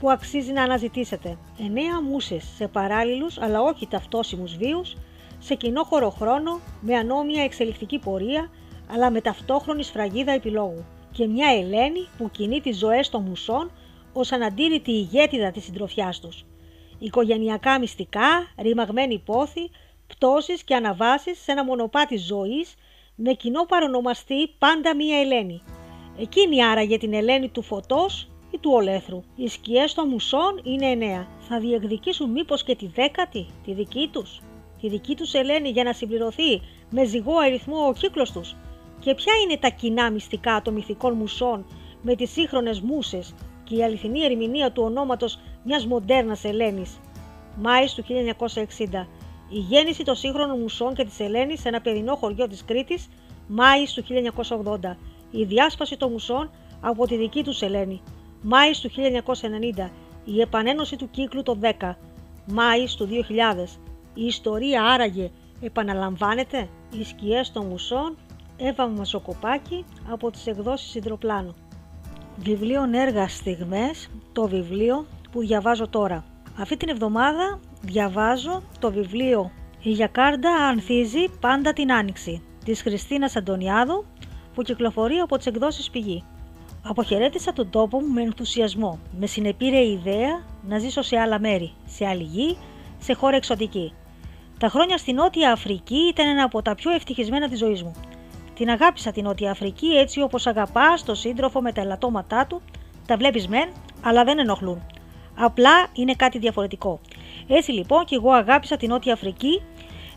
A: που αξίζει να αναζητήσετε. Εννέα μουσες σε παράλληλους αλλά όχι ταυτόσιμους βίους, σε κοινόχωρο χρόνο, με ανώμια εξελικτική πορεία, αλλά με ταυτόχρονη σφραγίδα επιλόγου. Και μια Ελένη που κινεί τις ζωές των μουσών ως αναντήρητη ηγέτιδα της συντροφιάς τους. Οικογενειακά μυστικά, ρημαγμένη πόθη, πτώσεις και αναβάσεις σε ένα μονοπάτι ζωής με κοινό παρονομαστή πάντα μία Ελένη. Εκείνη άραγε την Ελένη του φωτός ή του ολέθρου. Οι σκιές των μουσών είναι εννέα. Θα διεκδικήσουν μήπως και τη δέκατη, τη δική τους; Τη δική τους Ελένη για να συμπληρωθεί με ζυγό αριθμό ο κύκλος τους. Και ποια είναι τα κοινά μυστικά των μυθικών μουσών με τις σύγχρονες μουσες και η αληθινή ερμηνεία του ονόματος μιας μοντέρνας Ελένης. Μάης του 1960. Η γέννηση των σύγχρονων μουσών και της Ελένης σε ένα παιδινό χωριό της Κρήτης, Μάης του 1980. Η διάσπαση των μουσών από τη δική τους Ελένη, Μάης του 1990. Η επανένωση του κύκλου το 10, Μάης του 2000. Η ιστορία άραγε επαναλαμβάνεται, οι σκιές των μουσών, Εύα Μασοκοπάκη από τις εκδόσεις Ιδροπλάνου. Βιβλίο έργα στιγμές, το βιβλίο που διαβάζω τώρα. Αυτή την εβδομάδα διαβάζω το βιβλίο «Η Γιακάρντα ανθίζει πάντα την Άνοιξη» της Χριστίνας Αντωνιάδου που κυκλοφορεί από τις εκδόσεις Πηγή. Αποχαιρέτησα τον τόπο μου με ενθουσιασμό, με συνεπήρε η ιδέα να ζήσω σε άλλα μέρη, σε άλλη γη, σε χώρα εξωτική. Τα χρόνια στη Νότια Αφρική ήταν ένα από τα πιο ευτυχισμένα της ζωής μου. Την αγάπησα την Νότια Αφρική έτσι όπως αγαπάς το σύντροφο με τα ελαττώματά του, τα βλέπεις μεν, αλλά δεν ενοχλούν. Απλά είναι κάτι διαφορετικό. Έτσι λοιπόν και εγώ αγάπησα την Νότια Αφρική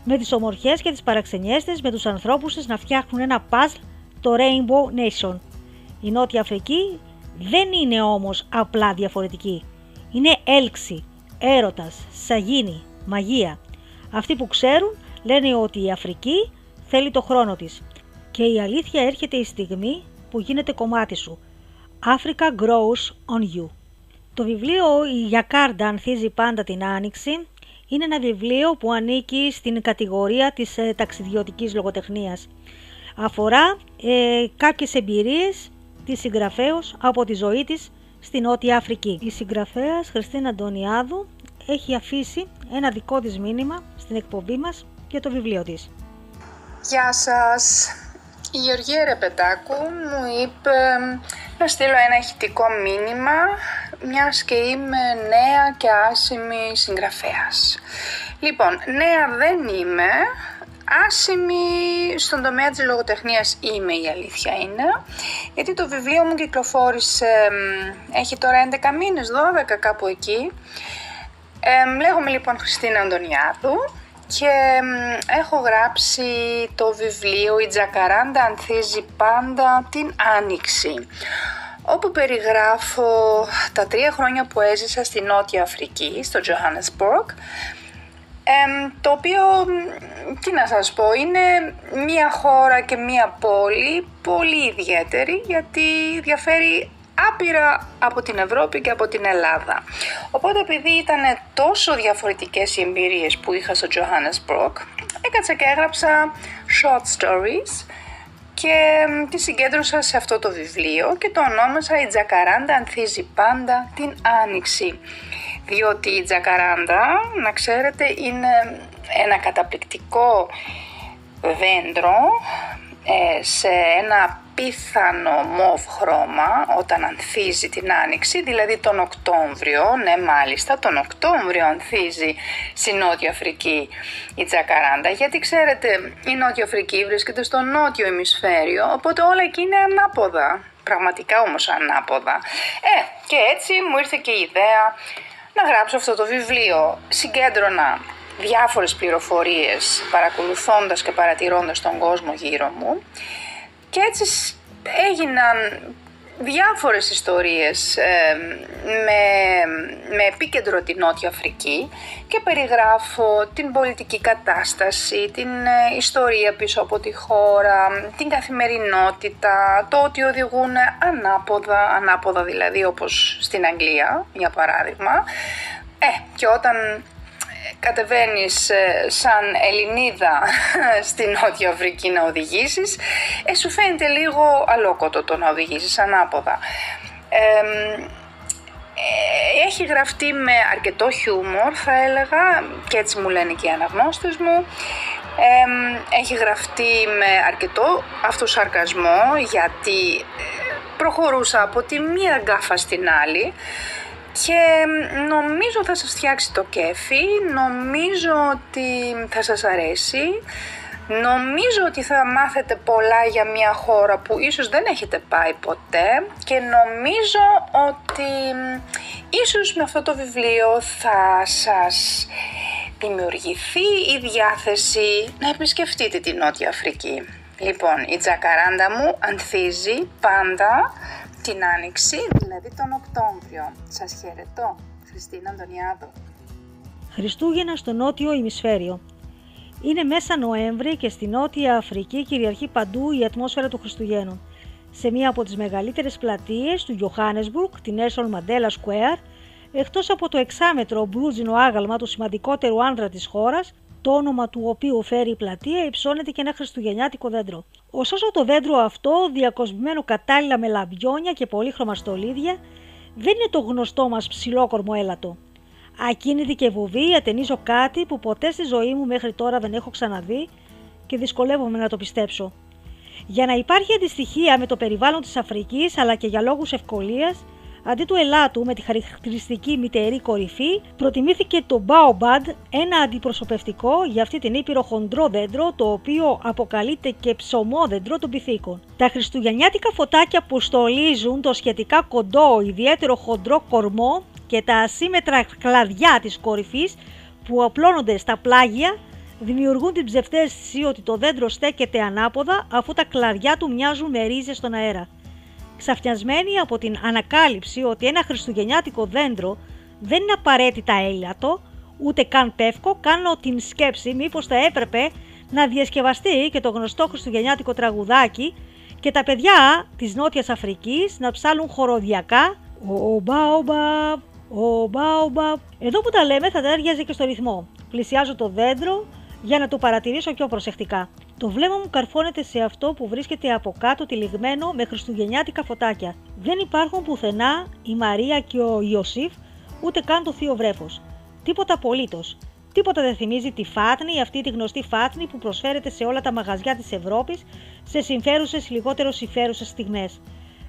A: με τις ομορφιές και τις παραξενιές με τους ανθρώπους της να φτιάχνουν ένα puzzle, το Rainbow Nation. Η Νότια Αφρική δεν είναι όμως απλά διαφορετική. Είναι έλξη, έρωτας, σαγίνη, μαγεία. Αυτοί που ξέρουν λένε ότι η Αφρική θέλει το χρόνο της. Και η αλήθεια έρχεται η στιγμή που γίνεται κομμάτι σου. Africa grows on you. Το βιβλίο «Η Γιακάρντα ανθίζει πάντα την Άνοιξη» είναι ένα βιβλίο που ανήκει στην κατηγορία της ε, ταξιδιωτικής λογοτεχνίας. Αφορά ε, κάποιες εμπειρίες της συγγραφέως από τη ζωή της στη Νότια Αφρική. Η συγγραφέας Χριστίνα Αντωνιάδου έχει αφήσει ένα δικό της μήνυμα στην εκπομπή μας για το βιβλίο της.
C: Γεια σας! Η Γεωργία Ρεπετάκου μου είπε να στείλω ένα ηχητικό μήνυμα μιας και είμαι νέα και άσημη συγγραφέας. Λοιπόν, νέα δεν είμαι, άσημη στον τομέα της λογοτεχνίας είμαι η αλήθεια είναι γιατί το βιβλίο μου κυκλοφόρησε, έχει τώρα 11 μήνες, 12 κάπου εκεί ε, λέγομαι λοιπόν Χριστίνα Αντωνιάδου και έχω γράψει το βιβλίο «Η Τζακαράντα ανθίζει πάντα την Άνοιξη» όπου περιγράφω τα τρία χρόνια που έζησα στη Νότια Αφρική, στο Johannesburg το οποίο, τι να σας πω, είναι μια χώρα και μια πόλη πολύ ιδιαίτερη γιατί διαφέρει άπειρα από την Ευρώπη και από την Ελλάδα. Οπότε επειδή ήταν τόσο διαφορετικές οι εμπειρίες που είχα στο Johannesburg, έκατσα και έγραψα short stories και τη συγκέντρωσα σε αυτό το βιβλίο και το ονόμασα «Η Τζακαράντα ανθίζει πάντα την Άνοιξη» διότι η τζακαράντα, να ξέρετε, είναι ένα καταπληκτικό δέντρο ε, σε ένα πίθανο μοβ χρώμα όταν ανθίζει την άνοιξη, δηλαδή τον Οκτώβριο, ναι μάλιστα, τον Οκτώβριο ανθίζει στη Νότια Αφρική η τζακαράντα, γιατί ξέρετε η Νότια Αφρική βρίσκεται στο νότιο ημισφαίριο, οπότε όλα εκεί είναι ανάποδα, πραγματικά όμως ανάποδα. Ε, και έτσι μου ήρθε και η ιδέα να γράψω αυτό το βιβλίο. Συγκέντρωνα διάφορες πληροφορίες παρακολουθώντας και παρατηρώντας τον κόσμο γύρω μου και έτσι έγιναν διάφορες ιστορίες με, με επίκεντρο την Νότια Αφρική και περιγράφω την πολιτική κατάσταση, την ε, ιστορία πίσω από τη χώρα, την καθημερινότητα, το ότι οδηγούν ανάποδα, ανάποδα δηλαδή όπως στην Αγγλία για παράδειγμα. Ε, και όταν κατεβαίνεις ε, σαν Ελληνίδα στην Νότια Αφρική να οδηγήσεις, ε, σου φαίνεται λίγο αλόκοτο το να οδηγήσεις ανάποδα. Ε, έχει γραφτεί με αρκετό χιούμορ θα έλεγα και έτσι μου λένε και οι αναγνώστες μου έχει γραφτεί με αρκετό αυτοσαρκασμό γιατί ε, προχωρούσα από τη μία γκάφα στην άλλη και νομίζω θα σας φτιάξει το κέφι, νομίζω ότι θα σας αρέσει, νομίζω ότι θα μάθετε πολλά για μια χώρα που ίσως δεν έχετε πάει ποτέ και νομίζω ότι ίσως με αυτό το βιβλίο θα σας δημιουργηθεί η διάθεση να επισκεφτείτε την Νότια Αφρική. Λοιπόν, η τζακαράντα μου ανθίζει πάντα την Άνοιξη, δηλαδή τον Οκτώβριο. Σας χαιρετώ, Χριστίνα Αντωνιάδου.
A: Χριστούγεννα στο νότιο ημισφαίριο. Είναι μέσα Νοέμβρη και στη Νότια Αφρική κυριαρχεί παντού η ατμόσφαιρα του Χριστουγέννων. Σε μία από τις μεγαλύτερες πλατείες του Johannesburg, την Nelson Mandela Square, εκτός από το εξάμετρο μπλούζινο άγαλμα του σημαντικότερου άνδρα της χώρας, το όνομα του οποίου φέρει η πλατεία, υψώνεται και ένα χριστουγεννιάτικο δέντρο. Ωστόσο το δέντρο αυτό, διακοσμημένο κατάλληλα με λαμπιόνια και πολύχρωμα στολίδια, δεν είναι το γνωστό μας ψηλόκορμο έλατο. Ακίνητη και βουβή ατενίζω κάτι που ποτέ στη ζωή μου μέχρι τώρα δεν έχω ξαναδεί και δυσκολεύομαι να το πιστέψω. Για να υπάρχει αντιστοιχεία με το περιβάλλον της Αφρικής αλλά και για λόγους ευκολίας, Αντί του ελάτου με τη χαρακτηριστική μητερή κορυφή, προτιμήθηκε το Baobab, ένα αντιπροσωπευτικό για αυτή την ήπειρο χοντρό δέντρο, το οποίο αποκαλείται και ψωμό δέντρο των πυθίκων. Τα χριστουγεννιάτικα φωτάκια που στολίζουν το σχετικά κοντό, ιδιαίτερο χοντρό κορμό και τα ασύμετρα κλαδιά της κορυφής που απλώνονται στα πλάγια δημιουργούν την ψευταίσθηση ότι το δέντρο στέκεται ανάποδα αφού τα κλαδιά του μοιάζουν με ρίζες στον αέρα ξαφνιασμένη από την ανακάλυψη ότι ένα χριστουγεννιάτικο δέντρο δεν είναι απαραίτητα έλατο, ούτε καν πεύκο, κάνω την σκέψη μήπως θα έπρεπε να διασκευαστεί και το γνωστό χριστουγεννιάτικο τραγουδάκι και τα παιδιά της Νότιας Αφρικής να ψάλουν χοροδιακά «Ο Μπάομπα, ο Μπάομπα». Εδώ που τα λέμε θα τέριαζε και στο ρυθμό. Πλησιάζω το δέντρο για να το παρατηρήσω πιο προσεκτικά. Το βλέμμα μου καρφώνεται σε αυτό που βρίσκεται από κάτω τυλιγμένο με χριστουγεννιάτικα φωτάκια. Δεν υπάρχουν πουθενά η Μαρία και ο Ιωσήφ, ούτε καν το θείο βρέφος. Τίποτα απολύτως. Τίποτα δεν θυμίζει τη φάτνη, αυτή τη γνωστή φάτνη που προσφέρεται σε όλα τα μαγαζιά της Ευρώπης σε συμφέρουσες ή λιγότερο συμφέρουσες στιγμές.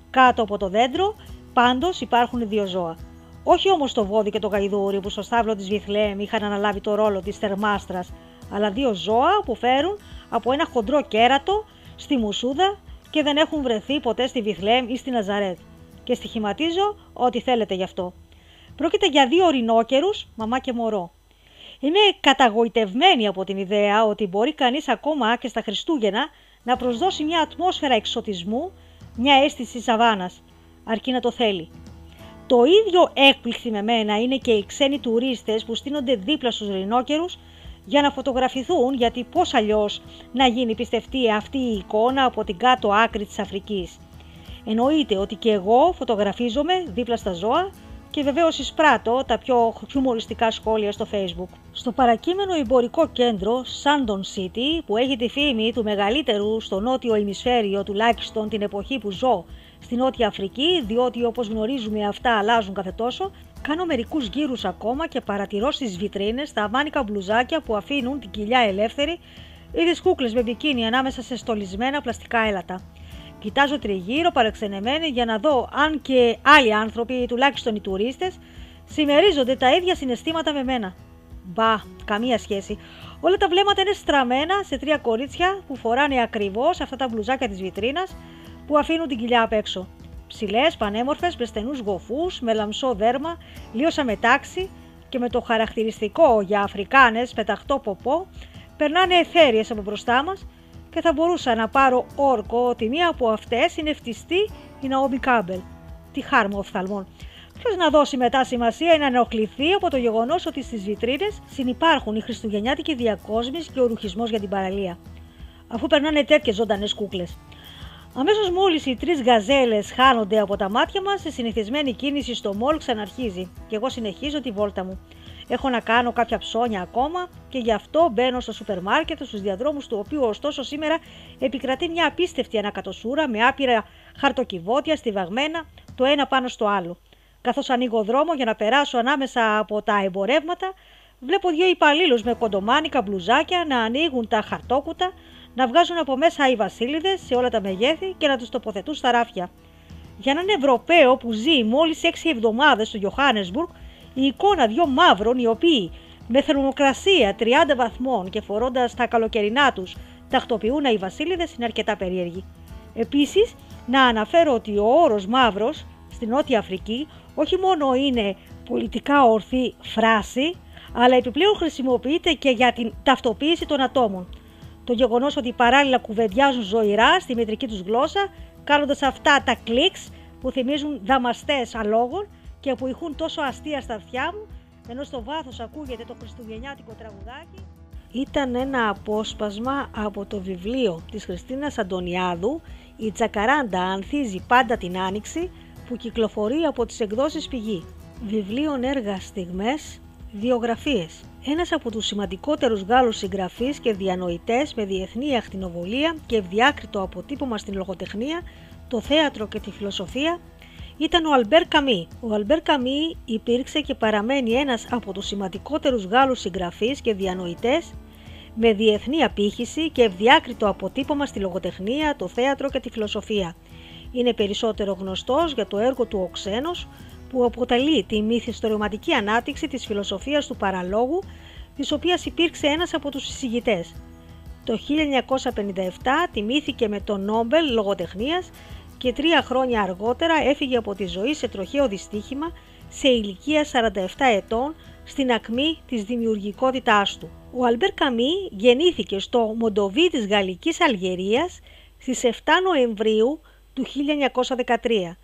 A: Κάτω από το δέντρο πάντως υπάρχουν δύο ζώα. Όχι όμως το βόδι και το γαϊδούρι που στο στάβλο της Βιθλέμ είχαν αναλάβει το ρόλο της θερμάστρας, αλλά δύο ζώα που φέρουν από ένα χοντρό κέρατο στη Μουσούδα και δεν έχουν βρεθεί ποτέ στη Βιθλέμ ή στη Ναζαρέτ. Και στοιχηματίζω ό,τι θέλετε γι' αυτό. Πρόκειται για δύο ορεινόκερους, μαμά και μωρό. Είμαι καταγοητευμένη από την ιδέα ότι μπορεί κανείς ακόμα και στα Χριστούγεννα να προσδώσει μια ατμόσφαιρα εξωτισμού, μια αίσθηση σαβάνας, αρκεί να το θέλει. Το ίδιο έκπληξη με μένα είναι και οι ξένοι τουρίστες που στείνονται δίπλα στους ρινόκερους για να φωτογραφηθούν γιατί πώς αλλιώς να γίνει πιστευτή αυτή η εικόνα από την κάτω άκρη της Αφρικής. Εννοείται ότι και εγώ φωτογραφίζομαι δίπλα στα ζώα και βεβαίως εισπράττω τα πιο χιουμοριστικά σχόλια στο facebook. Στο παρακείμενο εμπορικό κέντρο Sandon City που έχει τη φήμη του μεγαλύτερου στο νότιο ημισφαίριο τουλάχιστον την εποχή που ζω στη Νότια Αφρική διότι όπως γνωρίζουμε αυτά αλλάζουν κάθε τόσο Κάνω μερικούς γύρους ακόμα και παρατηρώ στις βιτρίνες τα αμάνικα μπλουζάκια που αφήνουν την κοιλιά ελεύθερη ή τις κούκλες με μπικίνι ανάμεσα σε στολισμένα πλαστικά έλατα. Κοιτάζω τριγύρω παρεξενεμένη για να δω αν και άλλοι άνθρωποι, ή τουλάχιστον οι τουρίστες, συμμερίζονται τα ίδια συναισθήματα με μένα. Μπα, καμία σχέση. Όλα τα βλέμματα είναι στραμμένα σε τρία κορίτσια που φοράνε ακριβώς αυτά τα μπλουζάκια της βιτρίνας που αφήνουν την κοιλιά απ' έξω. Ψηλές, πανέμορφες, με στενούς γοφούς, με λαμψό δέρμα, λίωσα μετάξι και με το χαρακτηριστικό για Αφρικάνες πεταχτό ποπό, περνάνε εθέριε από μπροστά μας και θα μπορούσα να πάρω όρκο ότι μία από αυτές είναι φτιστή η Ναόμι Κάμπελ. Τι χάρμα οφθαλμών. Ποιος να δώσει μετά σημασία ή να ενοχληθεί από το γεγονός ότι στις βιτρίνες συνυπάρχουν η χριστουγεννιάτικη διακόσμηση και ο ρουχισμός για την παραλία. Αφού περνάνε τέτοιες ζωντανές κούκλες. Αμέσως μόλις οι τρεις γαζέλες χάνονται από τα μάτια μας, η συνηθισμένη κίνηση στο μόλ ξαναρχίζει και εγώ συνεχίζω τη βόλτα μου. Έχω να κάνω κάποια ψώνια ακόμα και γι' αυτό μπαίνω στο σούπερ μάρκετ, στους διαδρόμους του οποίου ωστόσο σήμερα επικρατεί μια απίστευτη ανακατοσούρα με άπειρα χαρτοκιβώτια στιβαγμένα το ένα πάνω στο άλλο. Καθώς ανοίγω δρόμο για να περάσω ανάμεσα από τα εμπορεύματα, βλέπω δύο υπαλλήλους με κοντομάνικα μπλουζάκια να ανοίγουν τα χαρτόκουτα, να βγάζουν από μέσα οι βασίλειδες σε όλα τα μεγέθη και να τους τοποθετούν στα ράφια. Για έναν Ευρωπαίο που ζει μόλις 6 εβδομάδες στο Johannesburg, η εικόνα δύο μαύρων οι οποίοι με θερμοκρασία 30 βαθμών και φορώντας τα καλοκαιρινά τους τακτοποιούν οι βασίλειδες είναι αρκετά περίεργη. Επίσης, να αναφέρω ότι ο όρος μαύρος στην Νότια Αφρική όχι μόνο είναι πολιτικά ορθή φράση, αλλά επιπλέον χρησιμοποιείται και για την ταυτοποίηση των ατόμων το γεγονός ότι παράλληλα κουβεντιάζουν ζωηρά στη μετρική τους γλώσσα, κάνοντας αυτά τα κλικς που θυμίζουν δαμαστές αλόγων και που ηχούν τόσο αστεία στα αυτιά μου, ενώ στο βάθος ακούγεται το χριστουγεννιάτικο τραγουδάκι. Ήταν ένα απόσπασμα από το βιβλίο της Χριστίνας Αντωνιάδου «Η Τσακαράντα ανθίζει πάντα την Άνοιξη» που κυκλοφορεί από τις εκδόσεις Πηγή. Βιβλίων έργα στιγμές, βιογραφίες. Ένας από τους σημαντικότερους Γάλλους συγγραφείς και διανοητές με διεθνή ακτινοβολία και ευδιάκριτο αποτύπωμα στην λογοτεχνία, το θέατρο και τη φιλοσοφία, ήταν ο Αλμπέρ Καμί. Ο Αλμπέρ Καμί υπήρξε και παραμένει ένας από τους σημαντικότερους Γάλλους συγγραφείς και διανοητές με διεθνή απήχηση και ευδιάκριτο αποτύπωμα στη λογοτεχνία, το θέατρο και τη φιλοσοφία. Είναι περισσότερο γνωστός για το έργο του «Ο Ξένος», που αποτελεί τη μυθιστορηματική ανάπτυξη της φιλοσοφίας του παραλόγου, της οποίας υπήρξε ένας από τους συζητητές. Το 1957 τιμήθηκε με το Νόμπελ λογοτεχνίας και τρία χρόνια αργότερα έφυγε από τη ζωή σε τροχαίο δυστύχημα σε ηλικία 47 ετών στην ακμή της δημιουργικότητάς του. Ο Αλμπέρ Καμίς γεννήθηκε στο Μοντοβί της Γαλλικής Αλγερίας στις 7 Νοεμβρίου του 1913.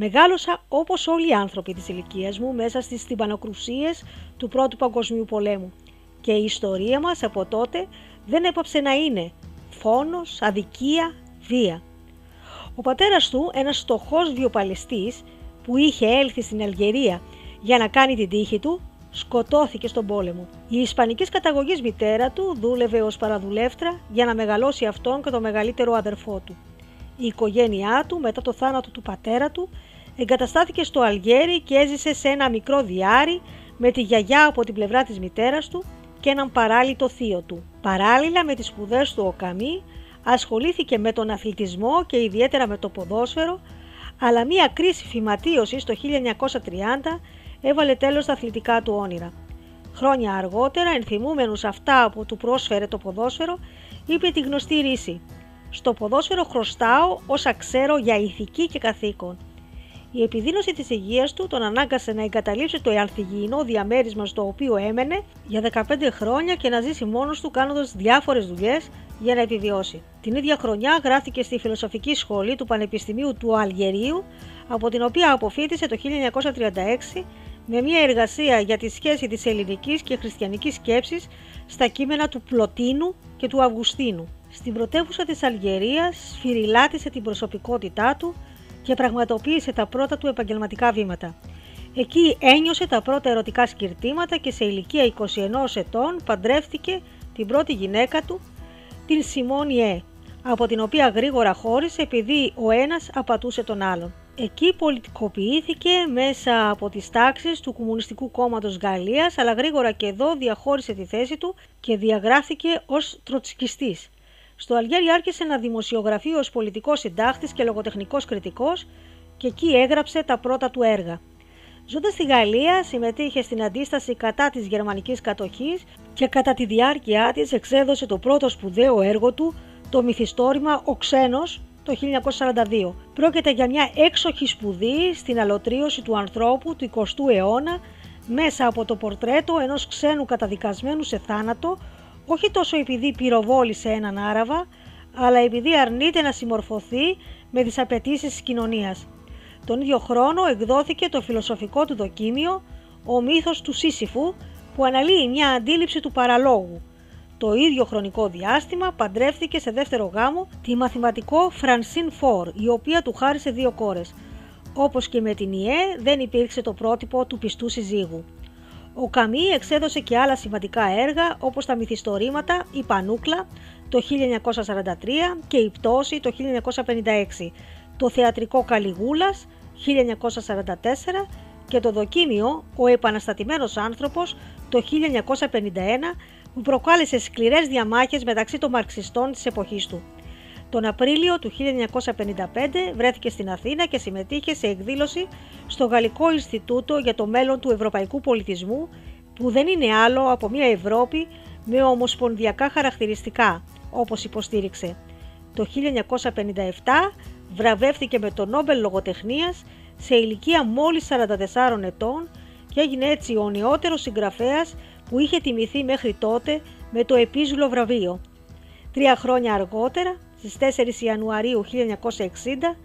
A: Μεγάλωσα όπως όλοι οι άνθρωποι της ηλικίας μου μέσα στις τυμπανοκρουσίες του Πρώτου Παγκοσμίου Πολέμου και η ιστορία μας από τότε δεν έπαψε να είναι φόνος, αδικία, βία. Ο πατέρας του, ένας στοχός βιοπαλαιστής που είχε έλθει στην Αλγερία για να κάνει την τύχη του, σκοτώθηκε στον πόλεμο. Η ισπανικής καταγωγής μητέρα του δούλευε ως παραδουλεύτρα για να μεγαλώσει αυτόν και το μεγαλύτερο αδερφό του. Η οικογένειά του μετά το θάνατο του πατέρα του εγκαταστάθηκε στο Αλγέρι και έζησε σε ένα μικρό διάρι με τη γιαγιά από την πλευρά της μητέρας του και έναν παράλληλο θείο του. Παράλληλα με τις σπουδές του ο Καμί ασχολήθηκε με τον αθλητισμό και ιδιαίτερα με το ποδόσφαιρο, αλλά μία κρίση φυματίωσης το 1930 έβαλε τέλος στα αθλητικά του όνειρα. Χρόνια αργότερα, ενθυμούμενος αυτά που του πρόσφερε το ποδόσφαιρο, είπε τη γνωστή ρίση «Στο ποδόσφαιρο χρωστάω όσα ξέρω για ηθική και καθήκον». Η επιδείνωση της υγείας του τον ανάγκασε να εγκαταλείψει το αλθυγιεινό διαμέρισμα στο οποίο έμενε για 15 χρόνια και να ζήσει μόνος του κάνοντας διάφορες δουλειές για να επιβιώσει. Την ίδια χρονιά γράφτηκε στη Φιλοσοφική Σχολή του Πανεπιστημίου του Αλγερίου, από την οποία αποφύτησε το 1936 με μια εργασία για τη σχέση της ελληνικής και χριστιανικής σκέψης στα κείμενα του Πλωτίνου και του Αυγουστίνου. Στην πρωτεύουσα της Αλγερίας σφυριλάτησε την προσωπικότητά του και πραγματοποίησε τα πρώτα του επαγγελματικά βήματα. Εκεί ένιωσε τα πρώτα ερωτικά σκυρτήματα και σε ηλικία 21 ετών παντρεύτηκε την πρώτη γυναίκα του, την Σιμώνη Ε, από την οποία γρήγορα χώρισε επειδή ο ένας απατούσε τον άλλον. Εκεί πολιτικοποιήθηκε μέσα από τις τάξεις του Κομμουνιστικού Κόμματος Γαλλίας, αλλά γρήγορα και εδώ διαχώρισε τη θέση του και διαγράφηκε ως τροτσκιστής. Στο Αλγέρι άρχισε να δημοσιογραφεί ως πολιτικός συντάχτης και λογοτεχνικός κριτικός και εκεί έγραψε τα πρώτα του έργα. Ζώντας στη Γαλλία συμμετείχε στην αντίσταση κατά της γερμανικής κατοχής και κατά τη διάρκεια της εξέδωσε το πρώτο σπουδαίο έργο του, το μυθιστόρημα «Ο Ξένος» το 1942. Πρόκειται για μια έξοχη σπουδή στην αλωτρίωση του ανθρώπου του 20ου αιώνα μέσα από το πορτρέτο ενός ξένου καταδικασμένου σε θάνατο όχι τόσο επειδή πυροβόλησε έναν Άραβα, αλλά επειδή αρνείται να συμμορφωθεί με τις απαιτήσεις της κοινωνίας. Τον ίδιο χρόνο εκδόθηκε το φιλοσοφικό του δοκίμιο «Ο μύθος του Σύσυφου» που αναλύει μια αντίληψη του παραλόγου. Το ίδιο χρονικό διάστημα παντρεύτηκε σε δεύτερο γάμο τη μαθηματικό Φρανσίν Φόρ, η οποία του χάρισε δύο κόρες. Όπως και με την ΙΕ δεν υπήρξε το πρότυπο του πιστού συζύγου. Ο Καμί εξέδωσε και άλλα σημαντικά έργα όπως τα μυθιστορήματα «Η Πανούκλα» το 1943 και «Η Πτώση» το 1956, το θεατρικό «Καλιγούλας» 1944 και το δοκίμιο «Ο επαναστατημένος άνθρωπος» το 1951 που προκάλεσε σκληρές διαμάχες μεταξύ των μαρξιστών της εποχής του. Τον Απρίλιο του 1955 βρέθηκε στην Αθήνα και συμμετείχε σε εκδήλωση στο Γαλλικό Ινστιτούτο για το μέλλον του ευρωπαϊκού πολιτισμού που δεν είναι άλλο από μια Ευρώπη με ομοσπονδιακά χαρακτηριστικά, όπως υποστήριξε. Το 1957 βραβεύτηκε με το Νόμπελ Λογοτεχνίας σε ηλικία μόλις 44 ετών και έγινε έτσι ο νεότερος συγγραφέας που είχε τιμηθεί μέχρι τότε με το επίσουλο βραβείο. Τρία χρόνια αργότερα στις 4 Ιανουαρίου 1960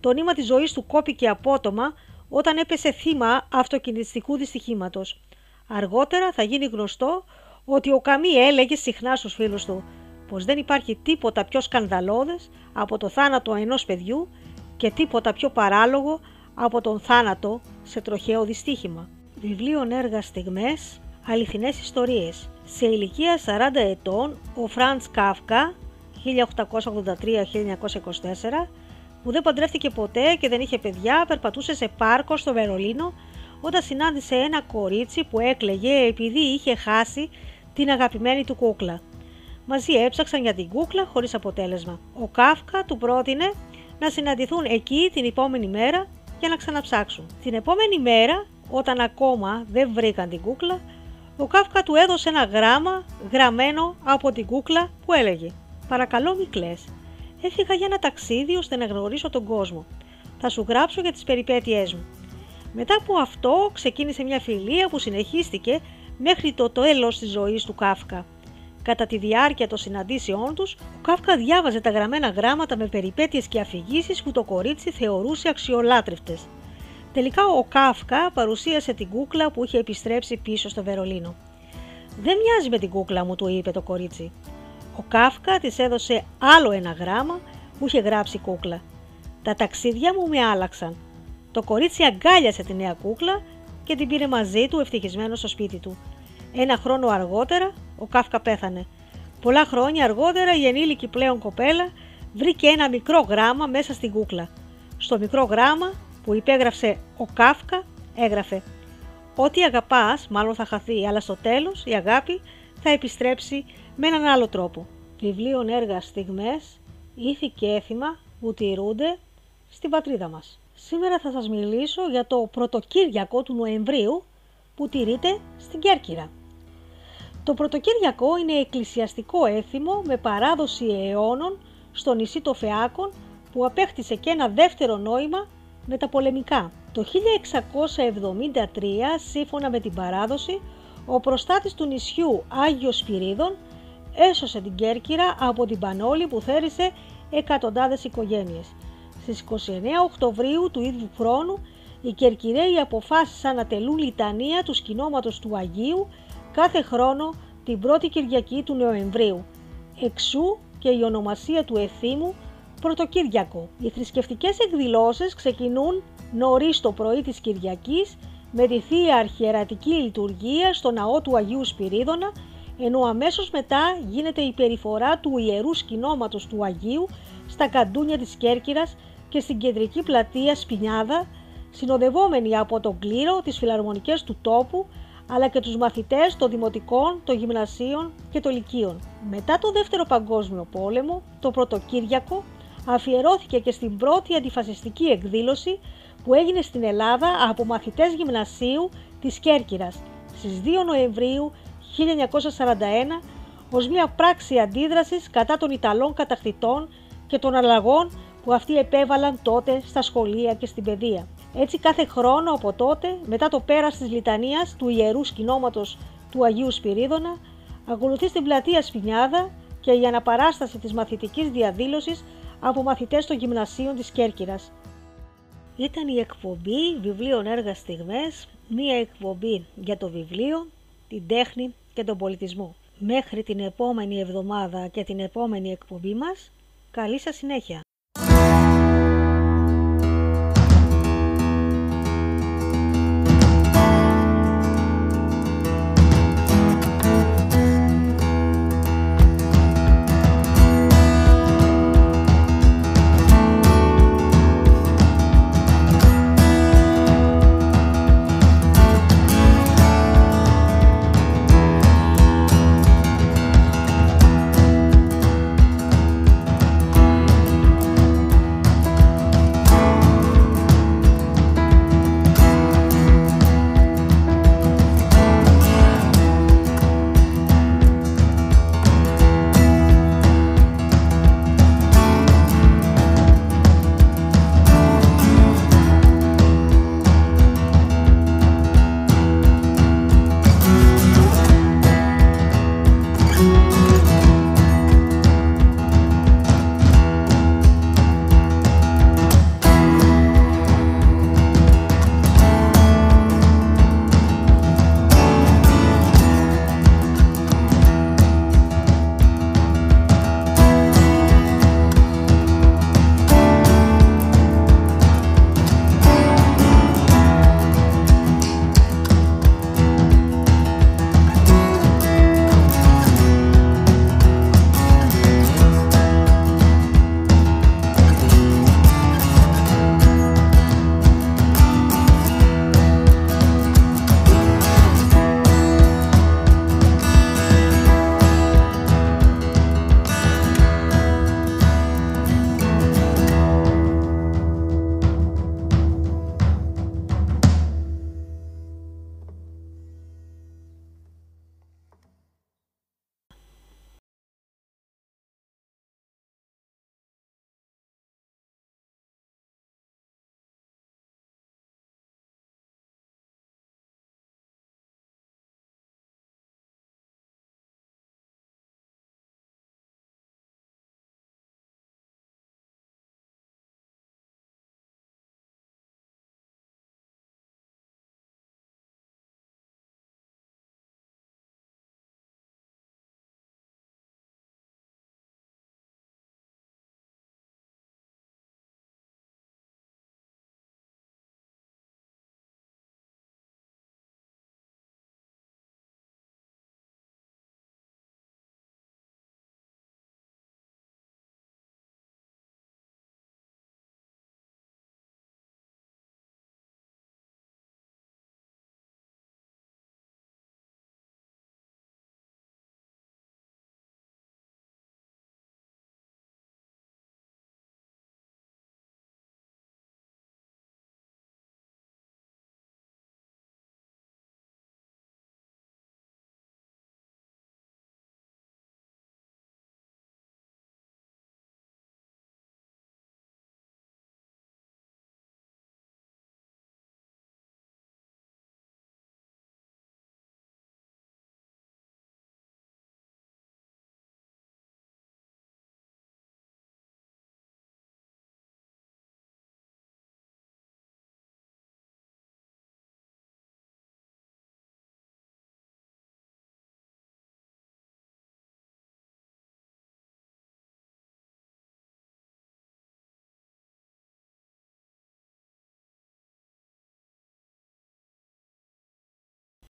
A: Το νήμα της ζωής του κόπηκε απότομα όταν έπεσε θύμα αυτοκινηστικού δυστυχήματος. Αργότερα θα γίνει γνωστό ότι ο Καμί έλεγε συχνά στους φίλους του πως δεν υπάρχει τίποτα πιο σκανδαλώδες από το θάνατο ενός παιδιού και τίποτα πιο παράλογο από τον θάνατο σε τροχαίο δυστύχημα. Βιβλίο έργα στιγμές, αληθινές ιστορίες. Σε ηλικία 40 ετών, ο Φραντς Κάφκα, 1883-1924, που δεν παντρεύτηκε ποτέ και δεν είχε παιδιά, περπατούσε σε πάρκο στο Βερολίνο όταν συνάντησε ένα κορίτσι που έκλαιγε επειδή είχε χάσει την αγαπημένη του κούκλα. Μαζί έψαξαν για την κούκλα χωρίς αποτέλεσμα. Ο Κάφκα του πρότεινε να συναντηθούν εκεί την επόμενη μέρα για να ξαναψάξουν. Την επόμενη μέρα, όταν ακόμα δεν βρήκαν την κούκλα, ο Κάφκα του έδωσε ένα γράμμα γραμμένο από την κούκλα που έλεγε «Παρακαλώ μη κλαις. Έφυγα για ένα ταξίδι ώστε να γνωρίσω τον κόσμο. Θα σου γράψω για τις περιπέτειές μου». Μετά από αυτό ξεκίνησε μια φιλία που συνεχίστηκε μέχρι το τέλος της ζωής του Κάφκα. Κατά τη διάρκεια των συναντήσεών τους, ο Κάφκα διάβαζε τα γραμμένα γράμματα με περιπέτειες και αφηγήσεις που το κορίτσι θεωρούσε αξιολάτρευτες. Τελικά ο Κάφκα παρουσίασε την κούκλα που είχε επιστρέψει πίσω στο Βερολίνο. «Δεν μοιάζει με την κούκλα μου», του είπε το κορίτσι. Ο Κάφκα της έδωσε άλλο ένα γράμμα που είχε γράψει κούκλα. «Τα ταξίδια μου με άλλαξαν». Το κορίτσι αγκάλιασε τη νέα κούκλα και την πήρε μαζί του ευτυχισμένος στο σπίτι του. Ένα χρόνο αργότερα ο Κάφκα πέθανε. Πολλά χρόνια αργότερα η ενήλικη πλέον κοπέλα βρήκε ένα μικρό γράμμα μέσα στην κούκλα. Στο μικρό γράμμα που υπέγραψε ο Κάφκα έγραφε «Ό,τι αγαπάς μάλλον θα χαθεί, αλλά στο τέλος η αγάπη θα επιστρέψει με έναν άλλο τρόπο». Βιβλίων έργα στιγμές, ήθη και έθιμα που τηρούνται στην πατρίδα μας. Σήμερα θα σας μιλήσω για το πρωτοκύριακο του Νοεμβρίου που τηρείται στην Κέρκυρα. Το Πρωτοκύριακο είναι εκκλησιαστικό έθιμο με παράδοση αιώνων στο νησί των Φεάκων που απέκτησε και ένα δεύτερο νόημα με τα πολεμικά. Το 1673, σύμφωνα με την παράδοση, ο προστάτης του νησιού Άγιος Σπυρίδων έσωσε την Κέρκυρα από την Πανόλη που θέρισε εκατοντάδες οικογένειες. Στις 29 Οκτωβρίου του ίδιου χρόνου οι Κερκυραίοι αποφάσισαν να τελούν λιτανία του σκηνώματος του Αγίου κάθε χρόνο την πρώτη Κυριακή του Νοεμβρίου. Εξού και η ονομασία του Εθήμου Πρωτοκύριακο. Οι θρησκευτικές εκδηλώσεις ξεκινούν νωρίς το πρωί της Κυριακής με τη Θεία Αρχιερατική Λειτουργία στο ναό του Αγίου Σπυρίδωνα, ενώ αμέσως μετά γίνεται η περιφορά του Ιερού Σκηνώματος του Αγίου στα καντούνια της Κέρκυρας και στην κεντρική πλατεία Σπινιάδα, συνοδευόμενοι από τον κλήρο, τις φιλαρμονικές του τόπου, αλλά και τους μαθητές των δημοτικών, των γυμνασίων και των λυκείων. Μετά το Δεύτερο Παγκόσμιο Πόλεμο, το Πρωτοκύριακο αφιερώθηκε και στην πρώτη αντιφασιστική εκδήλωση που έγινε στην Ελλάδα από μαθητές γυμνασίου της Κέρκυρας στις 2 Νοεμβρίου 1941 ως μια πράξη αντίδρασης κατά των Ιταλών κατακτητών και των αλλαγών που αυτοί επέβαλαν τότε στα σχολεία και στην παιδεία. Έτσι κάθε χρόνο από τότε, μετά το πέρας της λιτανίας του Ιερού Σκηνώματος του Αγίου Σπυρίδωνα, ακολουθεί στην πλατεία Σπινιάδα και η αναπαράσταση της μαθητικής διαδήλωσης από μαθητές των γυμνασίων της Κέρκυρας. Ήταν η εκπομπή βιβλίων έργα στιγμές, μία εκπομπή για το βιβλίο, την τέχνη και τον πολιτισμό. Μέχρι την επόμενη εβδομάδα και την επόμενη εκπομπή μας, καλή σας συνέχεια!